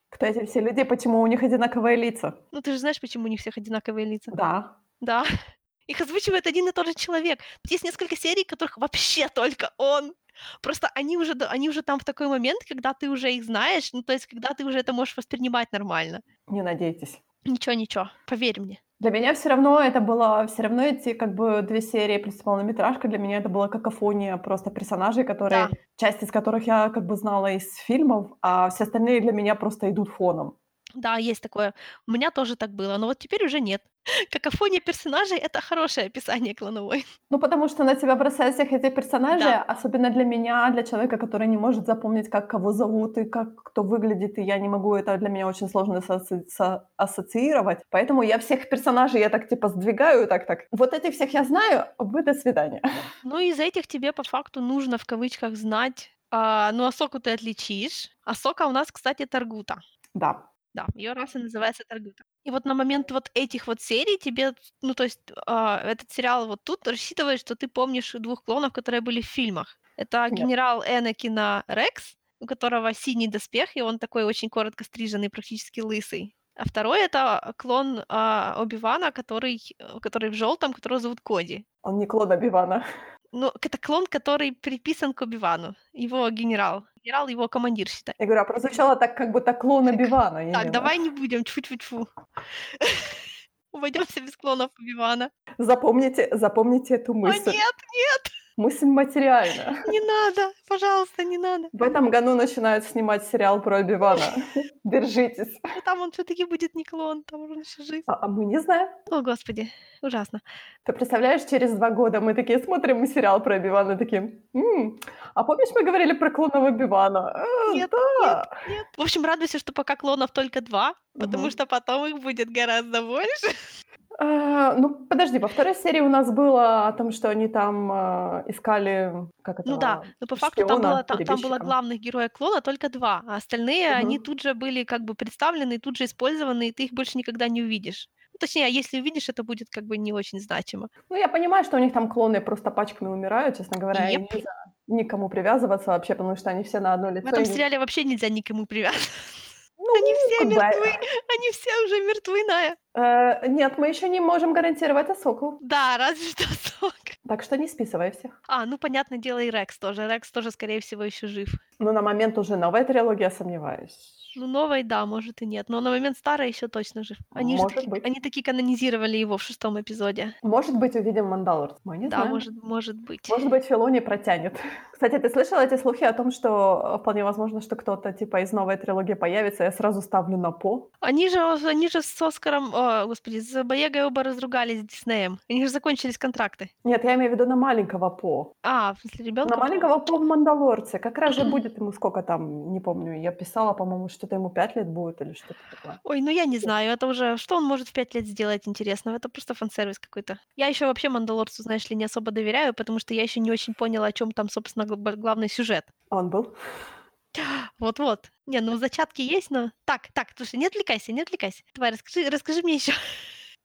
Кто эти все люди, почему у них одинаковые лица? ну ты же знаешь, почему у них всех одинаковые лица. Да. Да. [laughs] Их озвучивает один и тот же человек. Есть несколько серий, которых вообще только он. Просто они уже, они уже там в такой момент, когда ты уже их знаешь, ну, то есть, когда ты уже это можешь воспринимать нормально. Не надейтесь. Ничего, ничего, поверь мне. Для меня все равно это было, все равно эти как бы две серии плюс полнометражка, для меня это была какофония просто персонажей, которые, Да. часть из которых я как бы знала из фильмов, а все остальные для меня просто идут фоном. Да, есть такое. У меня тоже так было, но вот теперь уже нет. [laughs] Какофония персонажей— это хорошее описание клановой. [laughs] Ну, потому что на тебя бросают всех этих персонажей, Да. особенно для меня, для человека, который не может запомнить, как кого зовут и как кто выглядит, и я не могу, это для меня очень сложно соасоци- соассоциировать. Поэтому я всех персонажей, я так типа сдвигаю, так-так. Вот этих всех я знаю, вы до свидания. [laughs] Ну, из этих тебе по факту нужно в кавычках знать. А, ну, Асоку ты отличишь. Асока у нас, кстати, Таргута. Да. Да, ее раса называется Таргута. И вот на момент вот этих вот серий тебе, ну, то есть а, этот сериал вот тут рассчитывает, что ты помнишь двух клонов, которые были в фильмах. Это Нет. генерал Энакина Рекс, у которого синий доспех, и он такой очень коротко стриженный, практически лысый. А второй это клон а, Оби-Вана, который, э, который в желтом, которого зовут Коди. Он не клон Обивана. Ну, это клон, который приписан к Оби-Вану. Его генерал. Генерал его командир, считай. Я говорю, а прозвучало так, как будто клон Обивана. Так, именно. давай не будем, тьфу-тьфу-тьфу. [laughs] Обойдемся без клонов Оби-Вана. Запомните, запомните эту О, мысль. нет, Мысль материальна. [laughs] не надо, пожалуйста, не надо. В этом году начинают снимать сериал про Обивана. [laughs] Держитесь. Ну, там он все-таки будет не клон, там он еще жив. А, а мы не знаем. О, господи, ужасно. Ты представляешь, через два года мы такие смотрим сериал про Обивана, такие, «М, а помнишь, мы говорили про клонов Обивана? «А, Нет, да. Нет. В общем, радуйся, что пока клонов только два, потому Мгм. что потом их будет гораздо больше. А, ну, подожди, во второй серии у нас было о том, что они там а, искали, как это? Ну да, но по факту там было, там, там было главных героя клона только два, а остальные, они Мгм. тут же были как бы представлены, тут же использованы, и ты их больше никогда не увидишь. Ну, точнее, а если увидишь, это будет как бы не очень значимо. Ну, я понимаю, что у них там клоны просто пачками умирают, честно говоря, Еп. нельзя никому привязываться вообще, потому что они все на одно В лицо. этом и- сериале вообще нельзя никому привязываться. Ну, Они все мертвы, они все уже мертвы, Ная. Э, нет, мы еще не можем гарантировать Асоку. Да, [laughs] разве что сок. Так что не списывай всех. А, ну, понятное дело, и Рекс тоже. Рекс тоже, скорее всего, еще жив. Но на момент уже новой трилогии я сомневаюсь. Ну, новой, да, может и нет. Но на момент старой еще точно жив. Они же Может таки, быть. они таки канонизировали его в шестом эпизоде. Может быть, увидим Мандалор. Мы не да, знаем. может, может быть. Может быть, Филони протянет. [laughs] Кстати, ты слышала эти слухи о том, что э, вполне возможно, что кто-то типа из новой трилогии появится? Я сразу ставлю на По. Они же, они же с Оскаром, о, господи, с Боегой оба разругались с Диснеем. У них же закончились контракты. Нет, я имею в виду на маленького По. А, в смысле, ребенка? На маленького По в Мандалорце. Как раз же будет ему сколько там, не помню. Я писала, по-моему, что-то ему 5 лет будет или что-то такое. Ой, ну я не знаю, это уже... Что он может в пять лет сделать интересного? Это просто фан-сервис какой-то. Я еще вообще Мандалорцу, знаешь ли, не особо доверяю, потому что я еще не очень поняла, о чем там, собственно, гл- главный сюжет. Он был? Вот-вот. Не, ну зачатки есть, но... Так, так, слушай, не отвлекайся, не отвлекайся. Давай, расскажи, расскажи мне еще.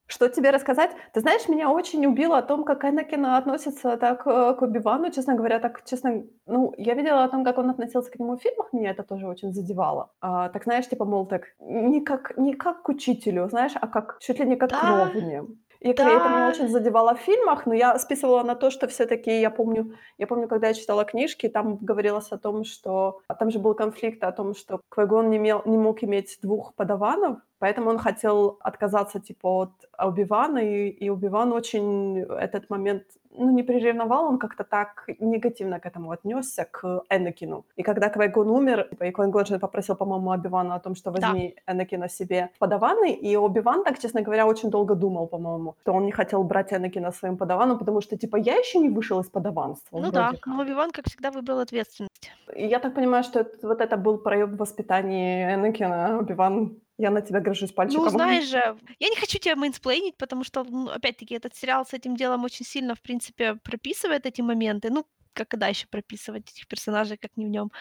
Что тебе рассказать? Ты знаешь, меня очень убило о том, как Энакин относится так э, к Оби-Вану, честно говоря, так, честно, ну, я видела о том, как он относился к нему в фильмах, меня это тоже очень задевало. А, так, знаешь, типа, мол, так, не как, не как к учителю, знаешь, а как, чуть ли не как к Да. ровне. И это меня Да. очень задевало в фильмах, но я списывала на то, что все-таки я помню, я помню, когда я читала книжки, там говорилось о том, что а там же был конфликт о том, что Квайгон не, имел, не мог иметь двух подаванов, поэтому он хотел отказаться типа от Убивана, и, и Убиван очень этот момент ну, не приревновал, он как-то так негативно к этому отнесся, к Энакину. И когда Квайгон умер, типа, и Квайгон попросил, по-моему, Обивана о том, что Да. возьми Энакина себе подаваны, и Обиван, так, честно говоря, очень долго думал, по-моему, что он не хотел брать Энакина своим подаваном, потому что, типа, я еще не вышел из подаванства. Ну да, как. но Оби-Ван, как всегда, выбрал ответственность. И я так понимаю, что это- вот это был проеб в воспитании Энакина. Обиван, я на тебя грожусь пальчиком. Ну, знаешь же, я не хочу тебя мейнсплейнить, потому что, ну, опять-таки, этот сериал с этим делом очень сильно, в принципе, прописывает эти моменты. Ну, как когда еще прописывать этих персонажей, как не в нем.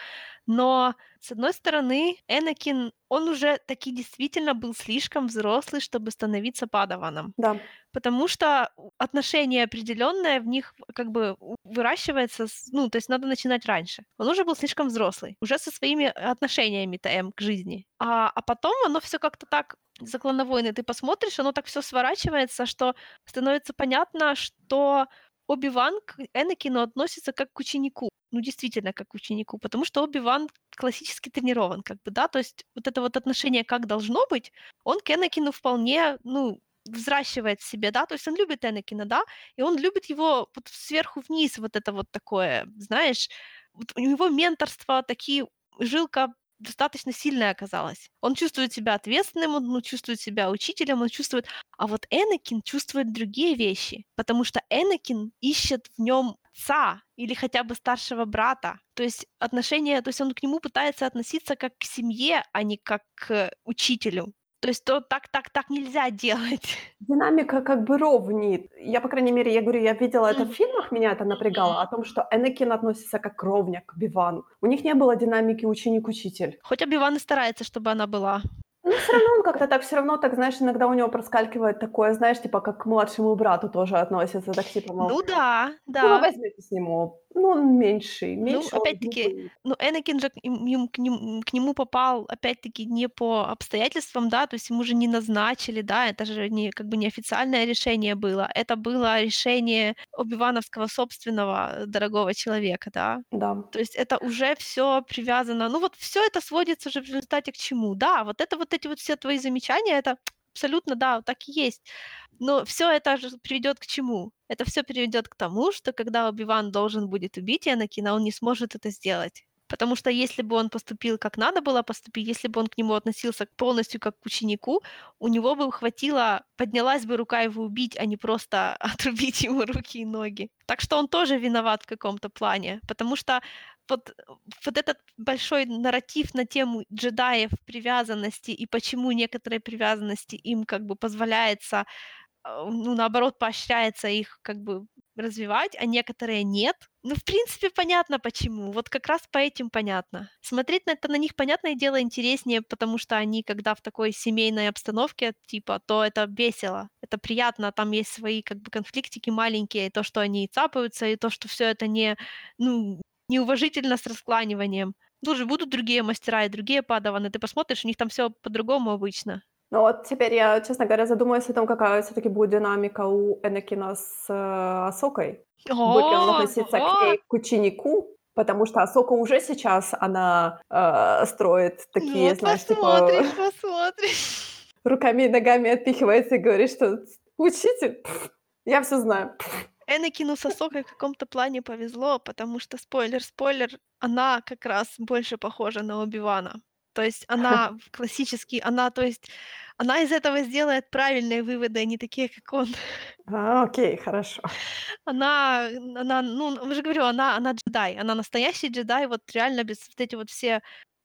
Но, с одной стороны, Энакин, он уже таки действительно был слишком взрослый, чтобы становиться падаваном. Да. Потому что отношение определенное в них как бы выращивается, ну, то есть надо начинать раньше. Он уже был слишком взрослый, уже со своими отношениями ТМ к жизни. А, а потом оно все как-то так за клановойны ты посмотришь, оно так все сворачивается, что становится понятно, что Оби-Ван к Энакину относится как к ученику. Ну, действительно, как к ученику, потому что Оби-Ван классически тренирован, как бы, да, то есть вот это вот отношение, как должно быть, он к Энакину вполне, ну, взращивает в себе, да, то есть он любит Энакина, да, и он любит его вот сверху вниз, вот это вот такое, знаешь, вот у него менторство, такие жилка достаточно сильная оказалась. Он чувствует себя ответственным, он чувствует себя учителем, он чувствует... А вот Энакин чувствует другие вещи, потому что Энакин ищет в нем отца или хотя бы старшего брата. То есть отношения, то есть он к нему пытается относиться как к семье, а не как к учителю. То есть то так, так, так нельзя [laughs] делать. Динамика как бы ровнит. Я, по крайней мере, я говорю, я видела это в фильмах, меня это напрягало, о том, что Энакин относится как ровня, к Бивану. У них не было динамики ученик-учитель. Хоть Оби-Ван и старается, чтобы она была. Ну, все равно он как-то так, все равно так, знаешь, иногда у него проскальзывает такое, знаешь, типа, как к младшему брату тоже относится, так типа, мол, Ну да, ну, вы да. возьмете с него. Ну, он меньший, Ну, меньше он опять-таки, глупый. ну, Энакин же к им им к ним к нему попал, опять-таки, не по обстоятельствам, да, то есть ему же не назначили, да, это же не как бы неофициальное решение было, это было решение обивановского собственного э, дорогого человека, да. Да. То есть это уже все привязано. Ну вот все это сводится же в результате к чему? Да, вот это вот эти вот все твои замечания, это абсолютно, да, так и есть. Но все это же приведет к чему? Это все приведет к тому, что когда Оби-Ван должен будет убить Энакина, он не сможет это сделать. Потому что если бы он поступил как надо было поступить, если бы он к нему относился полностью как к ученику, у него бы хватило, поднялась бы рука его убить, а не просто [laughs] отрубить ему руки и ноги. Так что он тоже виноват в каком-то плане, потому что вот, вот этот большой нарратив на тему джедаев, привязанности и почему некоторые привязанности им как бы позволяется, а, ну, наоборот, поощряется их как бы развивать, а некоторые нет. Ну, в принципе, понятно почему. Вот как раз по этим понятно. Смотреть на это на них, понятное дело, интереснее, потому что они, когда в такой семейной обстановке, типа, то это весело, это приятно, там есть свои как бы конфликтики маленькие, и то, что они цапаются, и то, что все это не, ну, неуважительно с раскланиванием. Тут же будут другие мастера и другие падаваны. Ты посмотришь, у них там все по-другому обычно. Ну вот теперь я, честно говоря, задумаюсь о том, какая все таки будет динамика у Энакина с, э, Асокой. Будет ли он О, относиться к о! ней, к ученику? Потому что Асока уже сейчас, она, э, строит Ну такие, вот знаешь, типа, посмотришь, посмотришь. руками и ногами отпихивается и говорит, что учитель, я все знаю. Энакину с Асокой в каком-то плане повезло, потому что, спойлер-спойлер, она как раз больше похожа на Оби-Вана. То есть она классический, она, то есть, она из этого сделает правильные выводы, а не такие, как он. А, окей, хорошо. Она, она, ну, я же говорю, она, она джедай, она настоящий джедай, вот реально без вот эти вот все,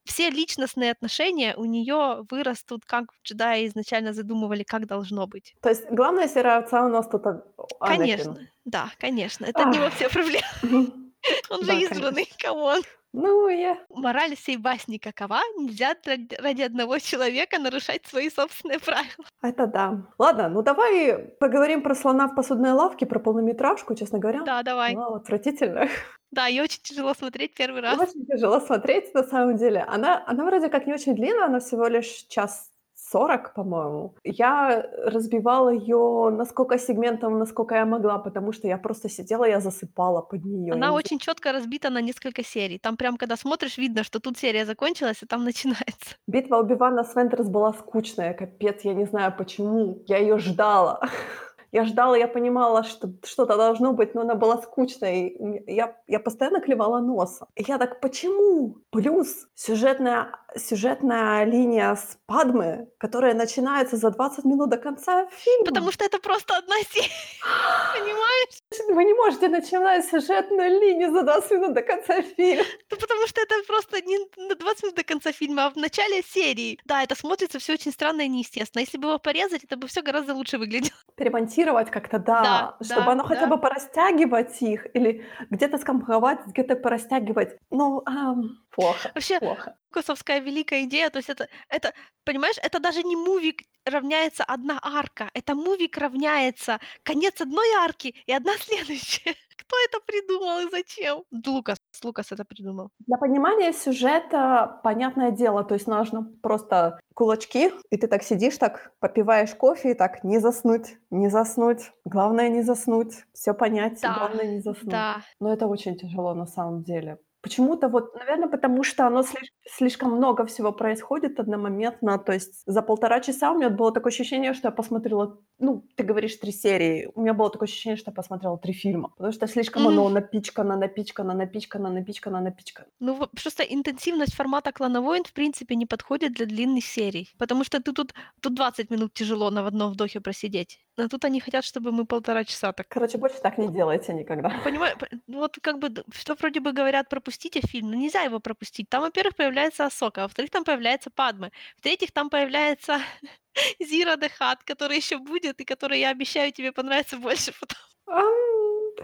все личностные отношения у нее вырастут, как джедаи изначально задумывали, как должно быть. То есть главная серая овца у нас тут а-. Конечно, да, конечно, это от него Ах. все проблемы. [laughs] Он же избранный, come on. Ну, я Мораль всей басни какова? Нельзя ради, одного человека нарушать свои собственные [laughs] правила. это да. Ладно, ну давай поговорим про слона в посудной лавке, про полнометражку, честно говоря. Да, давай. Вау, отвратительно. [laughs] Да, и очень тяжело смотреть первый раз. Очень тяжело смотреть, на самом деле. Она, она вроде как не очень длинная, она всего лишь час сорок, по-моему. Я разбивала ее на сколько сегментов, насколько я могла, потому что я просто сидела, я засыпала под нее. Она очень четко разбита на несколько серий. Там прям, когда смотришь, видно, что тут серия закончилась, а там [laughs] начинается. Битва Оби-Вана с Вентрес была скучная, капец, я не знаю почему. Я ее ждала. [laughs] Я ждала, я понимала, что что-то должно быть, но она была скучной. Я, я постоянно клевала носом. И я так, почему? Плюс сюжетная, сюжетная линия с Падмы, которая начинается за 20 минут до конца фильма. Потому что это просто одна серия. [gasps] Понимаешь? Вы не можете начинать сюжетную линию за 20 минут до конца фильма. Ну, потому что это просто не на 20 минут до конца фильма, а в начале серии. Да, это смотрится все очень странно и неестественно. Если бы его порезать, это бы все гораздо лучше выглядело. перемонтировать как-то, Да, да, чтобы да, оно хотя да. бы порастягивать их или где-то скомпоновать, где-то порастягивать. Ну, ам, плохо, Вообще, плохо. лукасовская великая идея, то есть это это, понимаешь, это даже не мувик равняется одна арка, это мувик равняется конец одной арки и одна [laughs] следующая. Кто это придумал и зачем? Лукас, Лукас это придумал. Для понимания сюжета, понятное дело, то есть нужно просто кулачки, и ты так сидишь, так попиваешь кофе, и так не заснуть, не заснуть. Главное не заснуть, все понять, Да, главное не заснуть. да. Но это очень тяжело на самом деле. Почему-то вот, наверное, потому что оно слиш- слишком много всего происходит одномоментно. То есть за полтора часа у меня было такое ощущение, что я посмотрела, ну, ты говоришь три серии, у меня было такое ощущение, что я посмотрела три фильма. Потому что слишком Мгм. оно напичкано, напичкано, напичкано, напичкано, напичкано. Ну, просто интенсивность формата «Клана войн» в принципе не подходит для длинных серий, потому что ты тут тут 20 минут тяжело на одном вдохе просидеть, а тут они хотят, чтобы мы полтора часа так Короче, больше так не делайте никогда. Понимаю, п ну вот как бы что вроде бы говорят: пропустите фильм, но нельзя его пропустить. Там, во-первых, появляется Асока, а во-вторых, там появляется Падме, в-третьих, там появляется [laughs] Зира де Хат, который еще будет и который, я обещаю, тебе понравится больше потом.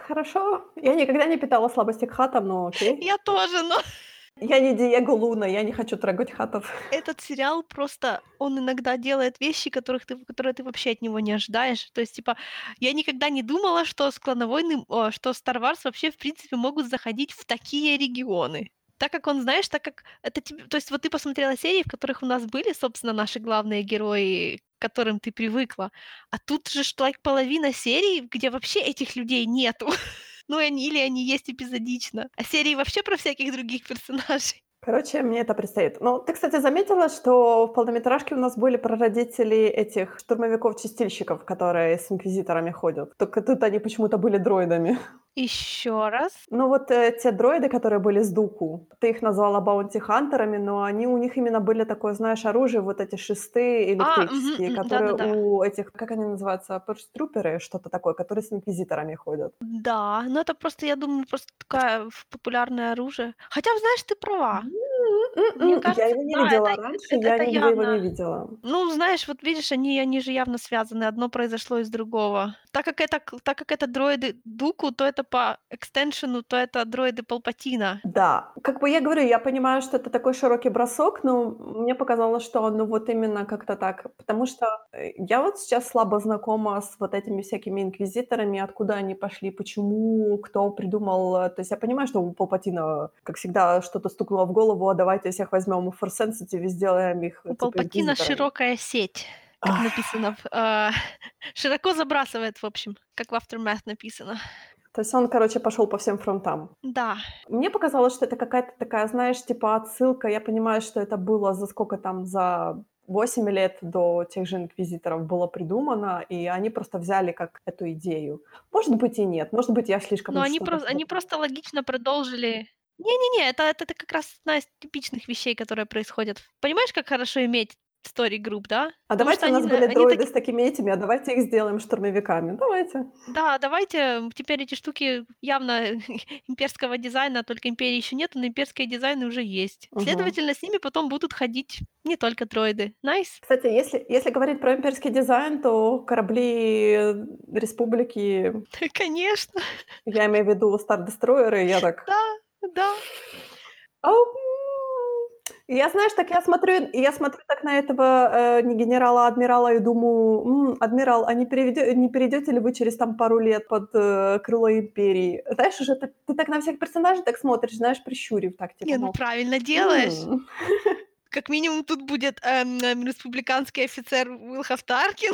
Хорошо. Я никогда не питала слабости к хатам, но окей. Я тоже, но Я не Диего Луна, я не хочу трогать хатов. [laughs] этот сериал просто он иногда делает вещи, которых ты которые ты вообще от него не ожидаешь. То есть, типа, я никогда не думала, что с «Клановойны», о, что Star Wars вообще, в принципе, могут заходить в такие регионы. Так как он, знаешь, так как это тебе то есть вот ты посмотрела серии, в которых у нас были, собственно, наши главные герои, к которым ты привыкла, а тут же like половина серий, где вообще этих людей нету. [laughs] Ну, они или они есть эпизодично, а серии вообще про всяких других [laughs] персонажей. Короче, мне это предстоит. Ну, ты, кстати, заметила, что в полнометражке у нас были прародители этих штурмовиков-чистильщиков, которые с инквизиторами ходят. Только тут они почему-то были дроидами. [laughs] Еще раз. Ну вот э, те дроиды, которые были с Дуку, ты их назвала баунти-хантерами, но они у них именно были такое, знаешь, оружие, вот эти шесты А, электрические, м, которые да-да-да. у этих, как они называются, перструперы, что-то такое, которые с инквизиторами ходят. Да, но это просто, я думаю, просто такое популярное оружие. Хотя, знаешь, ты права. Мне кажется, Я его не да, видела это раньше, это я это нигде его явно не видела. Ну, знаешь, вот видишь, они они же явно связаны, одно произошло из другого. Так как это так как это дроиды Дуку, то это по экстеншену, то это дроиды Палпатина. Да, как бы я говорю, я понимаю, что это такой широкий бросок, но мне показалось, что ну, вот именно как-то так. Потому что, э, я вот сейчас слабо знакома с вот этими всякими инквизиторами, откуда они пошли, почему, кто придумал. э, То есть я понимаю, что у Палпатина, как всегда, что-то стукнуло в голову, давайте всех возьмем в Force Sensitive и сделаем их, У типа, Палпатина широкая сеть, как Ах. написано а, [laughs] широко забрасывает, в общем, как в Aftermath написано. То есть он, короче, пошел по всем фронтам. Да. Мне показалось, что это какая-то такая, знаешь, типа отсылка. Я понимаю, что это было за сколько там, за 8 лет до тех же инквизиторов было придумано, и они просто взяли как эту идею. Может быть и нет, может быть я слишком Но они просто они просто логично продолжили Не-не-не, это это это как раз одна из типичных вещей, которые происходят. Понимаешь, как хорошо иметь story group, да? А Потому давайте у нас они, были они дроиды таки с такими этими, а давайте их сделаем штурмовиками. Давайте. Да, давайте, теперь эти штуки явно [laughs] имперского дизайна, только империи еще нет, но имперские дизайны уже есть. Мгм. Следовательно, с ними потом будут ходить не только дроиды. Nice. Кстати, если, если говорить про имперский дизайн, то корабли республики, [laughs] Конечно. я имею в виду Destroyer, я [laughs] так... Да, да. Я, знаешь, так я смотрю, я смотрю так на этого э, не генерала, а адмирала и думаю, «М, адмирал, а не, переведё- не перейдете ли вы через там пару лет под э, крыло империи? Знаешь, уже ты, ты так на всех персонажей так смотришь, знаешь, прищурив так, типа, Не, ну правильно делаешь. [laughs] Как минимум тут будет эм, эм, республиканский офицер Уилхов Таркин.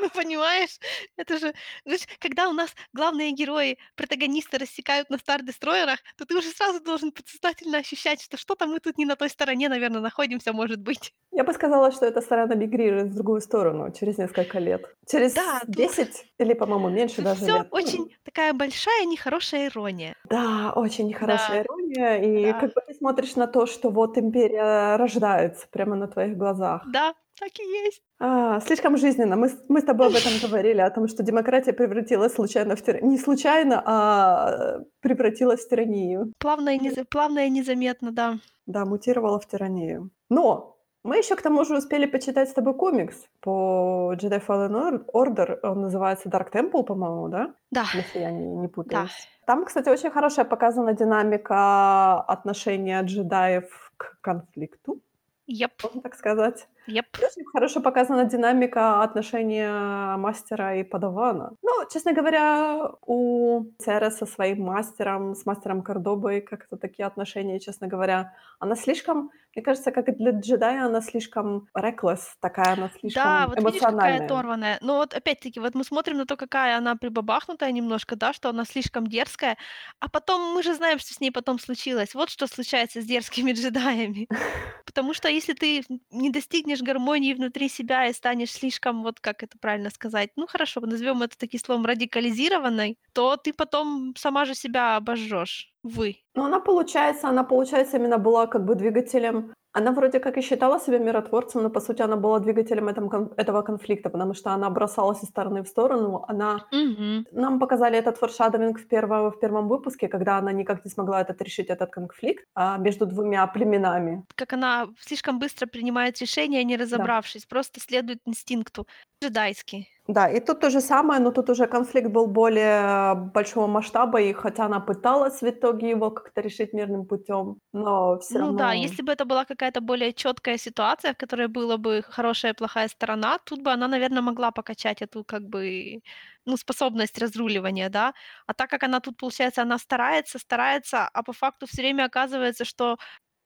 Ну, [laughs] понимаешь? Это же, знаешь, когда у нас главные герои, протагонисты рассекают на стар-дестройерах, то ты уже сразу должен подсознательно ощущать, что что-то мы тут не на той стороне, наверное, находимся, может быть. Я бы сказала, что эта сторона мигрирует в другую сторону через несколько лет. Через Да, тут 10 или, по-моему, меньше даже все лет. очень такая большая нехорошая ирония. Да, очень нехорошая Да, ирония. И да, как бы ты смотришь на то, что вот империя рождается прямо на твоих глазах. да, так и есть. А, слишком жизненно. Мы, с- мы с тобой об этом говорили, о том, что демократия превратилась случайно в тир... Не случайно, а превратилась в тиранию. Плавно и, неза- плавно и незаметно, да. Да, мутировала в тиранию. Но Мы еще к тому же успели почитать с тобой комикс по Jedi Fallen Order. Он называется Dark Temple, по-моему, да? Да. Если я не, не Да. путаюсь. Там, кстати, очень хорошая показана динамика отношения джедаев к конфликту, Yep. можно так сказать. Yep. Очень хорошо показана динамика отношения мастера и подавана. Ну, честно говоря, у Цера со своим мастером, с мастером Кордобой, как-то такие отношения, честно говоря, она слишком, мне кажется, как и для джедая, она слишком reckless, такая она слишком Да, вот видишь, какая эмоциональная. оторванная. Но вот опять-таки, вот мы смотрим на то, какая она прибабахнутая немножко, да, что она слишком дерзкая, а потом мы же знаем, что с ней потом случилось. Вот что случается с дерзкими джедаями. [laughs] Потому что если ты не достигнешь гармонии внутри себя и станешь слишком, вот как это правильно сказать, ну хорошо, назовем это таким словом радикализированной, то ты потом сама же себя обожжешь. Вы. Ну, она, получается, она, получается, именно была как бы двигателем она вроде как и считала себя миротворцем, но, по сути, она была двигателем этом этого конфликта, потому что она бросалась из стороны в сторону. Она Мгм. нам показали этот форшадовинг в первом в первом выпуске, когда она никак не смогла этот решить этот конфликт, а, между двумя племенами. Как она слишком быстро принимает решения, не Да. разобравшись, просто следует инстинкту. Джедайски. Да, и тут то же самое, но тут уже конфликт был более большого масштаба, и хотя она пыталась в итоге его как-то решить мирным путем, но всё Ну да, равно если бы это была какая-то более чёткая ситуация, в которой была бы хорошая и плохая сторона, тут бы она, наверно, могла покачать эту как бы, ну, способность разруливания, да. А так как она тут, получается, она старается, старается, а по факту всё время оказывается, что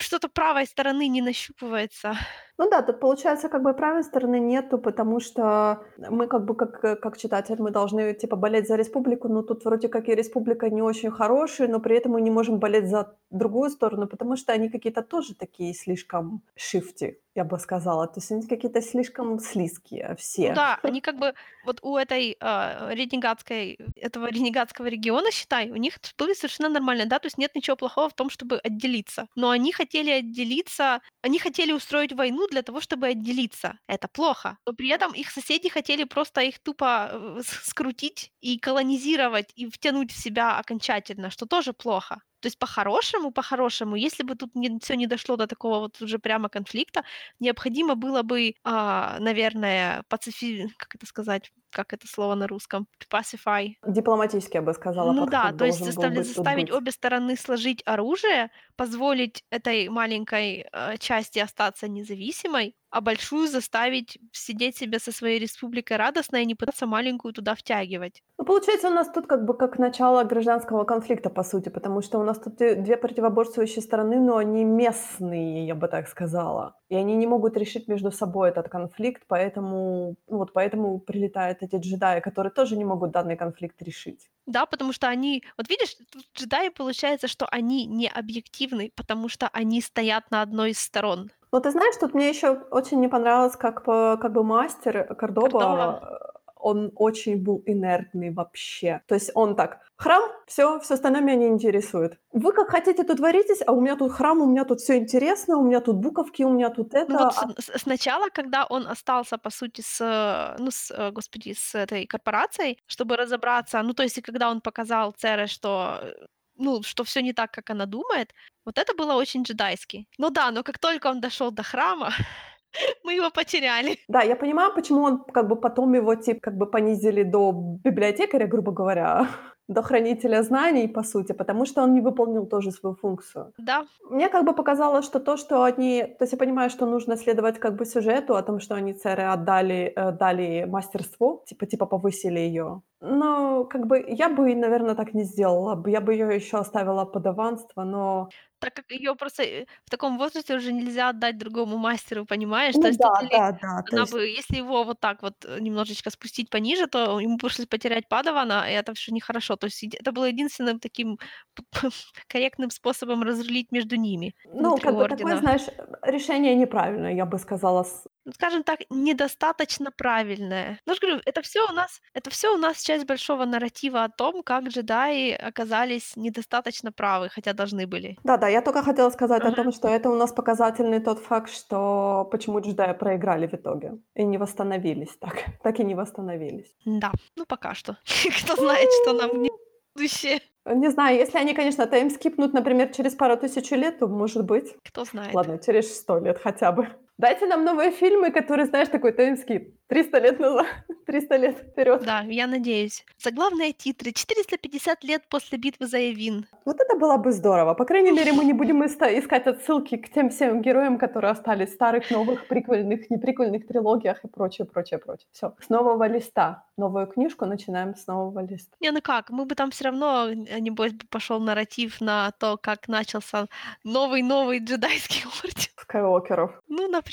что-то правой стороны не нащупывается. Ну да, тут получается, как бы правой стороны нету, потому что мы как бы как как читатель, мы должны типа болеть за республику, но тут вроде как и республика не очень хорошие, но при этом мы не можем болеть за другую сторону, потому что они какие-то тоже такие слишком shifty, я бы сказала. То есть они какие-то слишком слизкие Ну все. да, [laughs] они как бы вот у этой, а, ренегатской этого ренегатского региона, считай, у них было совершенно нормально, да, то есть нет ничего плохого в том, чтобы отделиться. Но они хотели отделиться, они хотели устроить войну для того, чтобы отделиться. Это плохо. Но при этом их соседи хотели просто их тупо, э, скрутить и колонизировать, и втянуть в себя окончательно, что тоже плохо. То есть по-хорошему по-хорошему, если бы тут не всё не дошло до такого вот уже прямо конфликта, необходимо было бы, а, наверное, пацифи как это сказать, как это слово на русском? Pacify. Дипломатически, я бы сказала, Ну да, то есть заставля быть заставить обе стороны сложить оружие, позволить этой маленькой, э, части остаться независимой, а большую заставить сидеть себе со своей республикой радостно и не пытаться маленькую туда втягивать. Ну, получается, у нас тут как бы как начало гражданского конфликта, по сути, потому что у нас тут и 2 противоборствующие стороны, но они местные, я бы так сказала. И они не могут решить между собой этот конфликт, поэтому, ну вот поэтому прилетают эти джедаи, которые тоже не могут данный конфликт решить. Да, потому что они вот видишь, джедаи, получается, что они не объективны, потому что они стоят на одной из сторон. Но ты знаешь, тут мне ещё очень не понравилось, как по как бы мастер Кордоба, Кордова. Он очень был инертный вообще. То есть он так: "Храм, всё, всё остальное меня не интересует. Вы как хотите, тут варитесь, а у меня тут храм, у меня тут всё интересно, у меня тут буковки, у меня тут это, Ну вот а" с сначала, когда он остался, по сути, с, ну с, господи, с этой корпорацией, чтобы разобраться, ну то есть и когда он показал Цере, что, э, ну, что всё не так, как она думает, вот это было очень джедайски. Ну да, но как только он дошёл до храма, [laughs] [laughs] мы его потеряли. Да, я понимаю, почему он как бы потом его тип как бы понизили до библиотекаря, грубо говоря, [laughs] до хранителя знаний, по сути, потому что он не выполнил тоже свою функцию. Да. Мне как бы показалось, что то, что они то есть я понимаю, что нужно следовать как бы сюжету о том, что они Цере отдали, э, дали мастерство, типа типа повысили её. Но как бы я бы, наверно, так не сделала. Я бы её ещё оставила подаванство, но Так как её просто, э, в таком возрасте уже нельзя отдать другому мастеру, понимаешь? То Ну есть тут да, или да, да, то она есть бы если его вот так вот, э, немножечко спустить пониже, то ему пришлось потерять падавана, и это всё нехорошо. То есть еди это было единственным таким п [laughs] корректным способом разрулить между ними Ну, внутри как бы такое, ордена. знаешь, решение неправильное, я бы сказала, с Ну, скажем так, недостаточно правильное. Ну, я ж говорю, это всё у нас это всё у нас часть большого нарратива о том, как джедаи оказались недостаточно правы, хотя должны были. Да-да, я только хотела сказать о Мгм. том, что это у нас показательный тот факт, что почему джедаи проиграли в итоге и не восстановились так [laughs] так и не восстановились. М-да, ну пока что. [laughs] Кто знает, что нам в будущее. Не знаю, если они, конечно, таймскипнут, например, через пару тысячу лет, то может быть. Кто знает. Ладно, через 100 лет хотя бы. Дайте нам новые фильмы, которые, знаешь, такой таймскип. 300 лет назад, [laughs] 300 лет вперед. Да, я надеюсь. Заглавные титры. 450 лет после битвы за Явин. Вот это было бы здорово. По крайней мере, мы не [laughs] будем искать отсылки к тем всем героям, которые остались в старых, новых, приквельных, неприквельных трилогиях и прочее, прочее, прочее. Все. С нового листа. Новую книжку начинаем с нового листа. Не, ну как, мы бы там все равно, небось, бы пошел нарратив на то, как начался новый-новый джедайский [laughs] орден. Скайуокеров. Ну, например.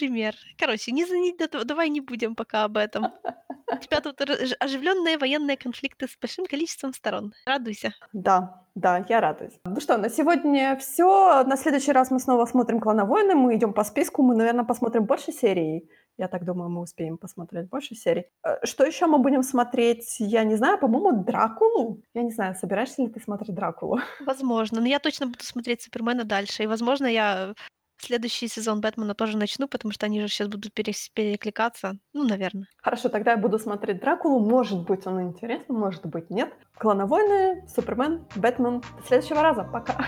Короче, не, не, давай не будем пока об этом. У тебя тут оживленные военные конфликты с большим количеством сторон. Радуйся. Да, да, я радуюсь. Ну что, на сегодня все. На следующий раз мы снова смотрим «Клана войны». Мы идем по списку. Мы, наверное, посмотрим больше серий. Я так думаю, мы успеем посмотреть больше серий. Э, что еще мы будем смотреть? Я не знаю, по-моему, Дракулу. Я не знаю, собираешься ли ты смотреть Дракулу? Возможно, но я точно буду смотреть Супермена дальше. И, возможно, я следующий сезон Бэтмена тоже начну, потому что они же сейчас будут перекликаться. Ну, наверное. Хорошо, тогда я буду смотреть Дракулу. Может быть, он интересный, может быть, нет. Клановойны, Супермен, Бэтмен. До следующего раза. Пока.